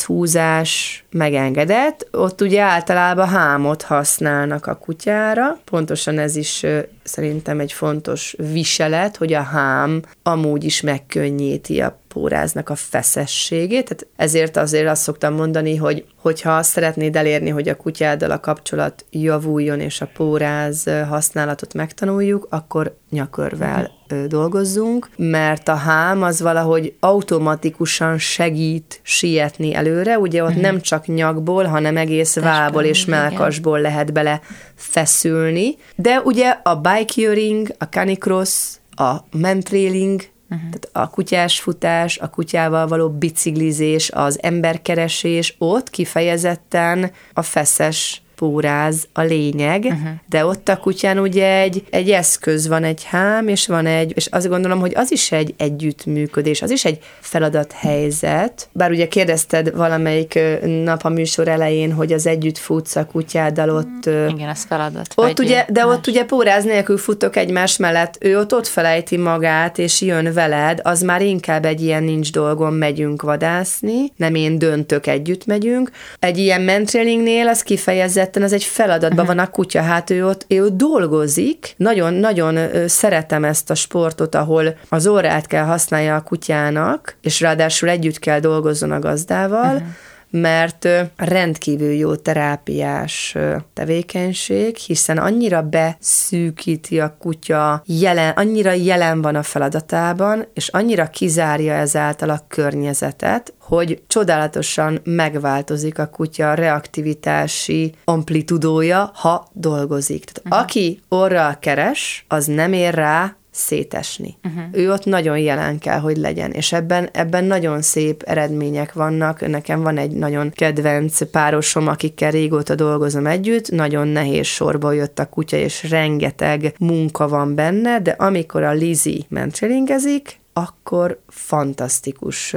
húzás megengedett, ott ugye általában hámot használnak a kutyára, pontosan ez is szerintem egy fontos viselet, hogy a hám amúgy is megkönnyíti a póráznak a feszességét, tehát ezért azért azt szoktam mondani, hogy hogyha azt szeretnéd elérni, hogy a kutyáddal a kapcsolat javuljon, és a póráz használatot megtanuljuk, akkor nyakörvel dolgozzunk, mert a hám az valahogy automatikusan segít sietni előre, ugye ott uh-huh. nem csak nyakból, hanem egész vából és melkasból lehet bele feszülni, de ugye a bike a canicross, a mentrailing Uh-huh. Tehát a kutyás futás, a kutyával való biciklizés, az emberkeresés, ott kifejezetten a feszes póráz a lényeg, uh-huh. de ott a kutyán ugye egy, egy eszköz van, egy hám, és van egy, és azt gondolom, hogy az is egy együttműködés, az is egy feladathelyzet. Bár ugye kérdezted valamelyik nap a műsor elején, hogy az együtt futsz a kutyáddal ott. Igen, az feladat. Ott ugye, de más. ott ugye póráz nélkül futok egymás mellett, ő ott ott felejti magát, és jön veled, az már inkább egy ilyen nincs dolgom, megyünk vadászni, nem én döntök, együtt megyünk. Egy ilyen mentrailingnél az kifejezett kifejezetten ez egy feladatban uh-huh. van a kutya, hát ő ott, ő dolgozik. Nagyon-nagyon szeretem ezt a sportot, ahol az órát kell használja a kutyának, és ráadásul együtt kell dolgozzon a gazdával, uh-huh mert rendkívül jó terápiás tevékenység, hiszen annyira beszűkíti a kutya, jelen, annyira jelen van a feladatában, és annyira kizárja ezáltal a környezetet, hogy csodálatosan megváltozik a kutya reaktivitási amplitudója, ha dolgozik. Tehát uh-huh. aki orral keres, az nem ér rá szétesni. Uh-huh. Ő ott nagyon jelen kell, hogy legyen, és ebben, ebben nagyon szép eredmények vannak. Nekem van egy nagyon kedvenc párosom, akikkel régóta dolgozom együtt, nagyon nehéz sorba jött a kutya, és rengeteg munka van benne, de amikor a Lizi mentrelingezik, akkor fantasztikus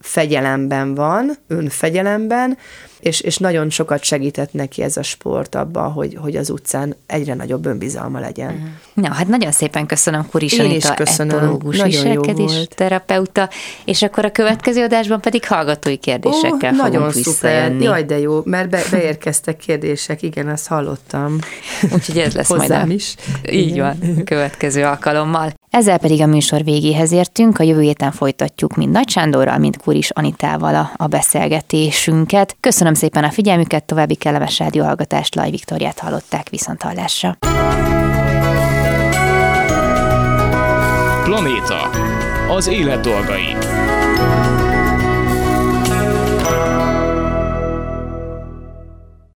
fegyelemben van, önfegyelemben, és, és nagyon sokat segített neki ez a sport abban, hogy, hogy az utcán egyre nagyobb önbizalma legyen. Na, hát nagyon szépen köszönöm Kuris Én is köszönöm. etológus viselkedés terapeuta, és akkor a következő adásban pedig hallgatói kérdésekkel Ó, Nagyon szuper, jaj de jó, mert be, beérkeztek kérdések, igen, ezt hallottam. Úgyhogy ez lesz Hozzám majd a... is. Így igen. van, következő alkalommal. Ezzel pedig a műsor végéhez értünk, a jövő héten folytatjuk mind Nagy Sándorral, mind Kuris Anitával a, a beszélgetésünket. Köszönöm szépen a figyelmüket, további kellemes rádióhallgatást, Laj Viktoriát hallották viszont hallásra. Planéta. Az élet dolgai.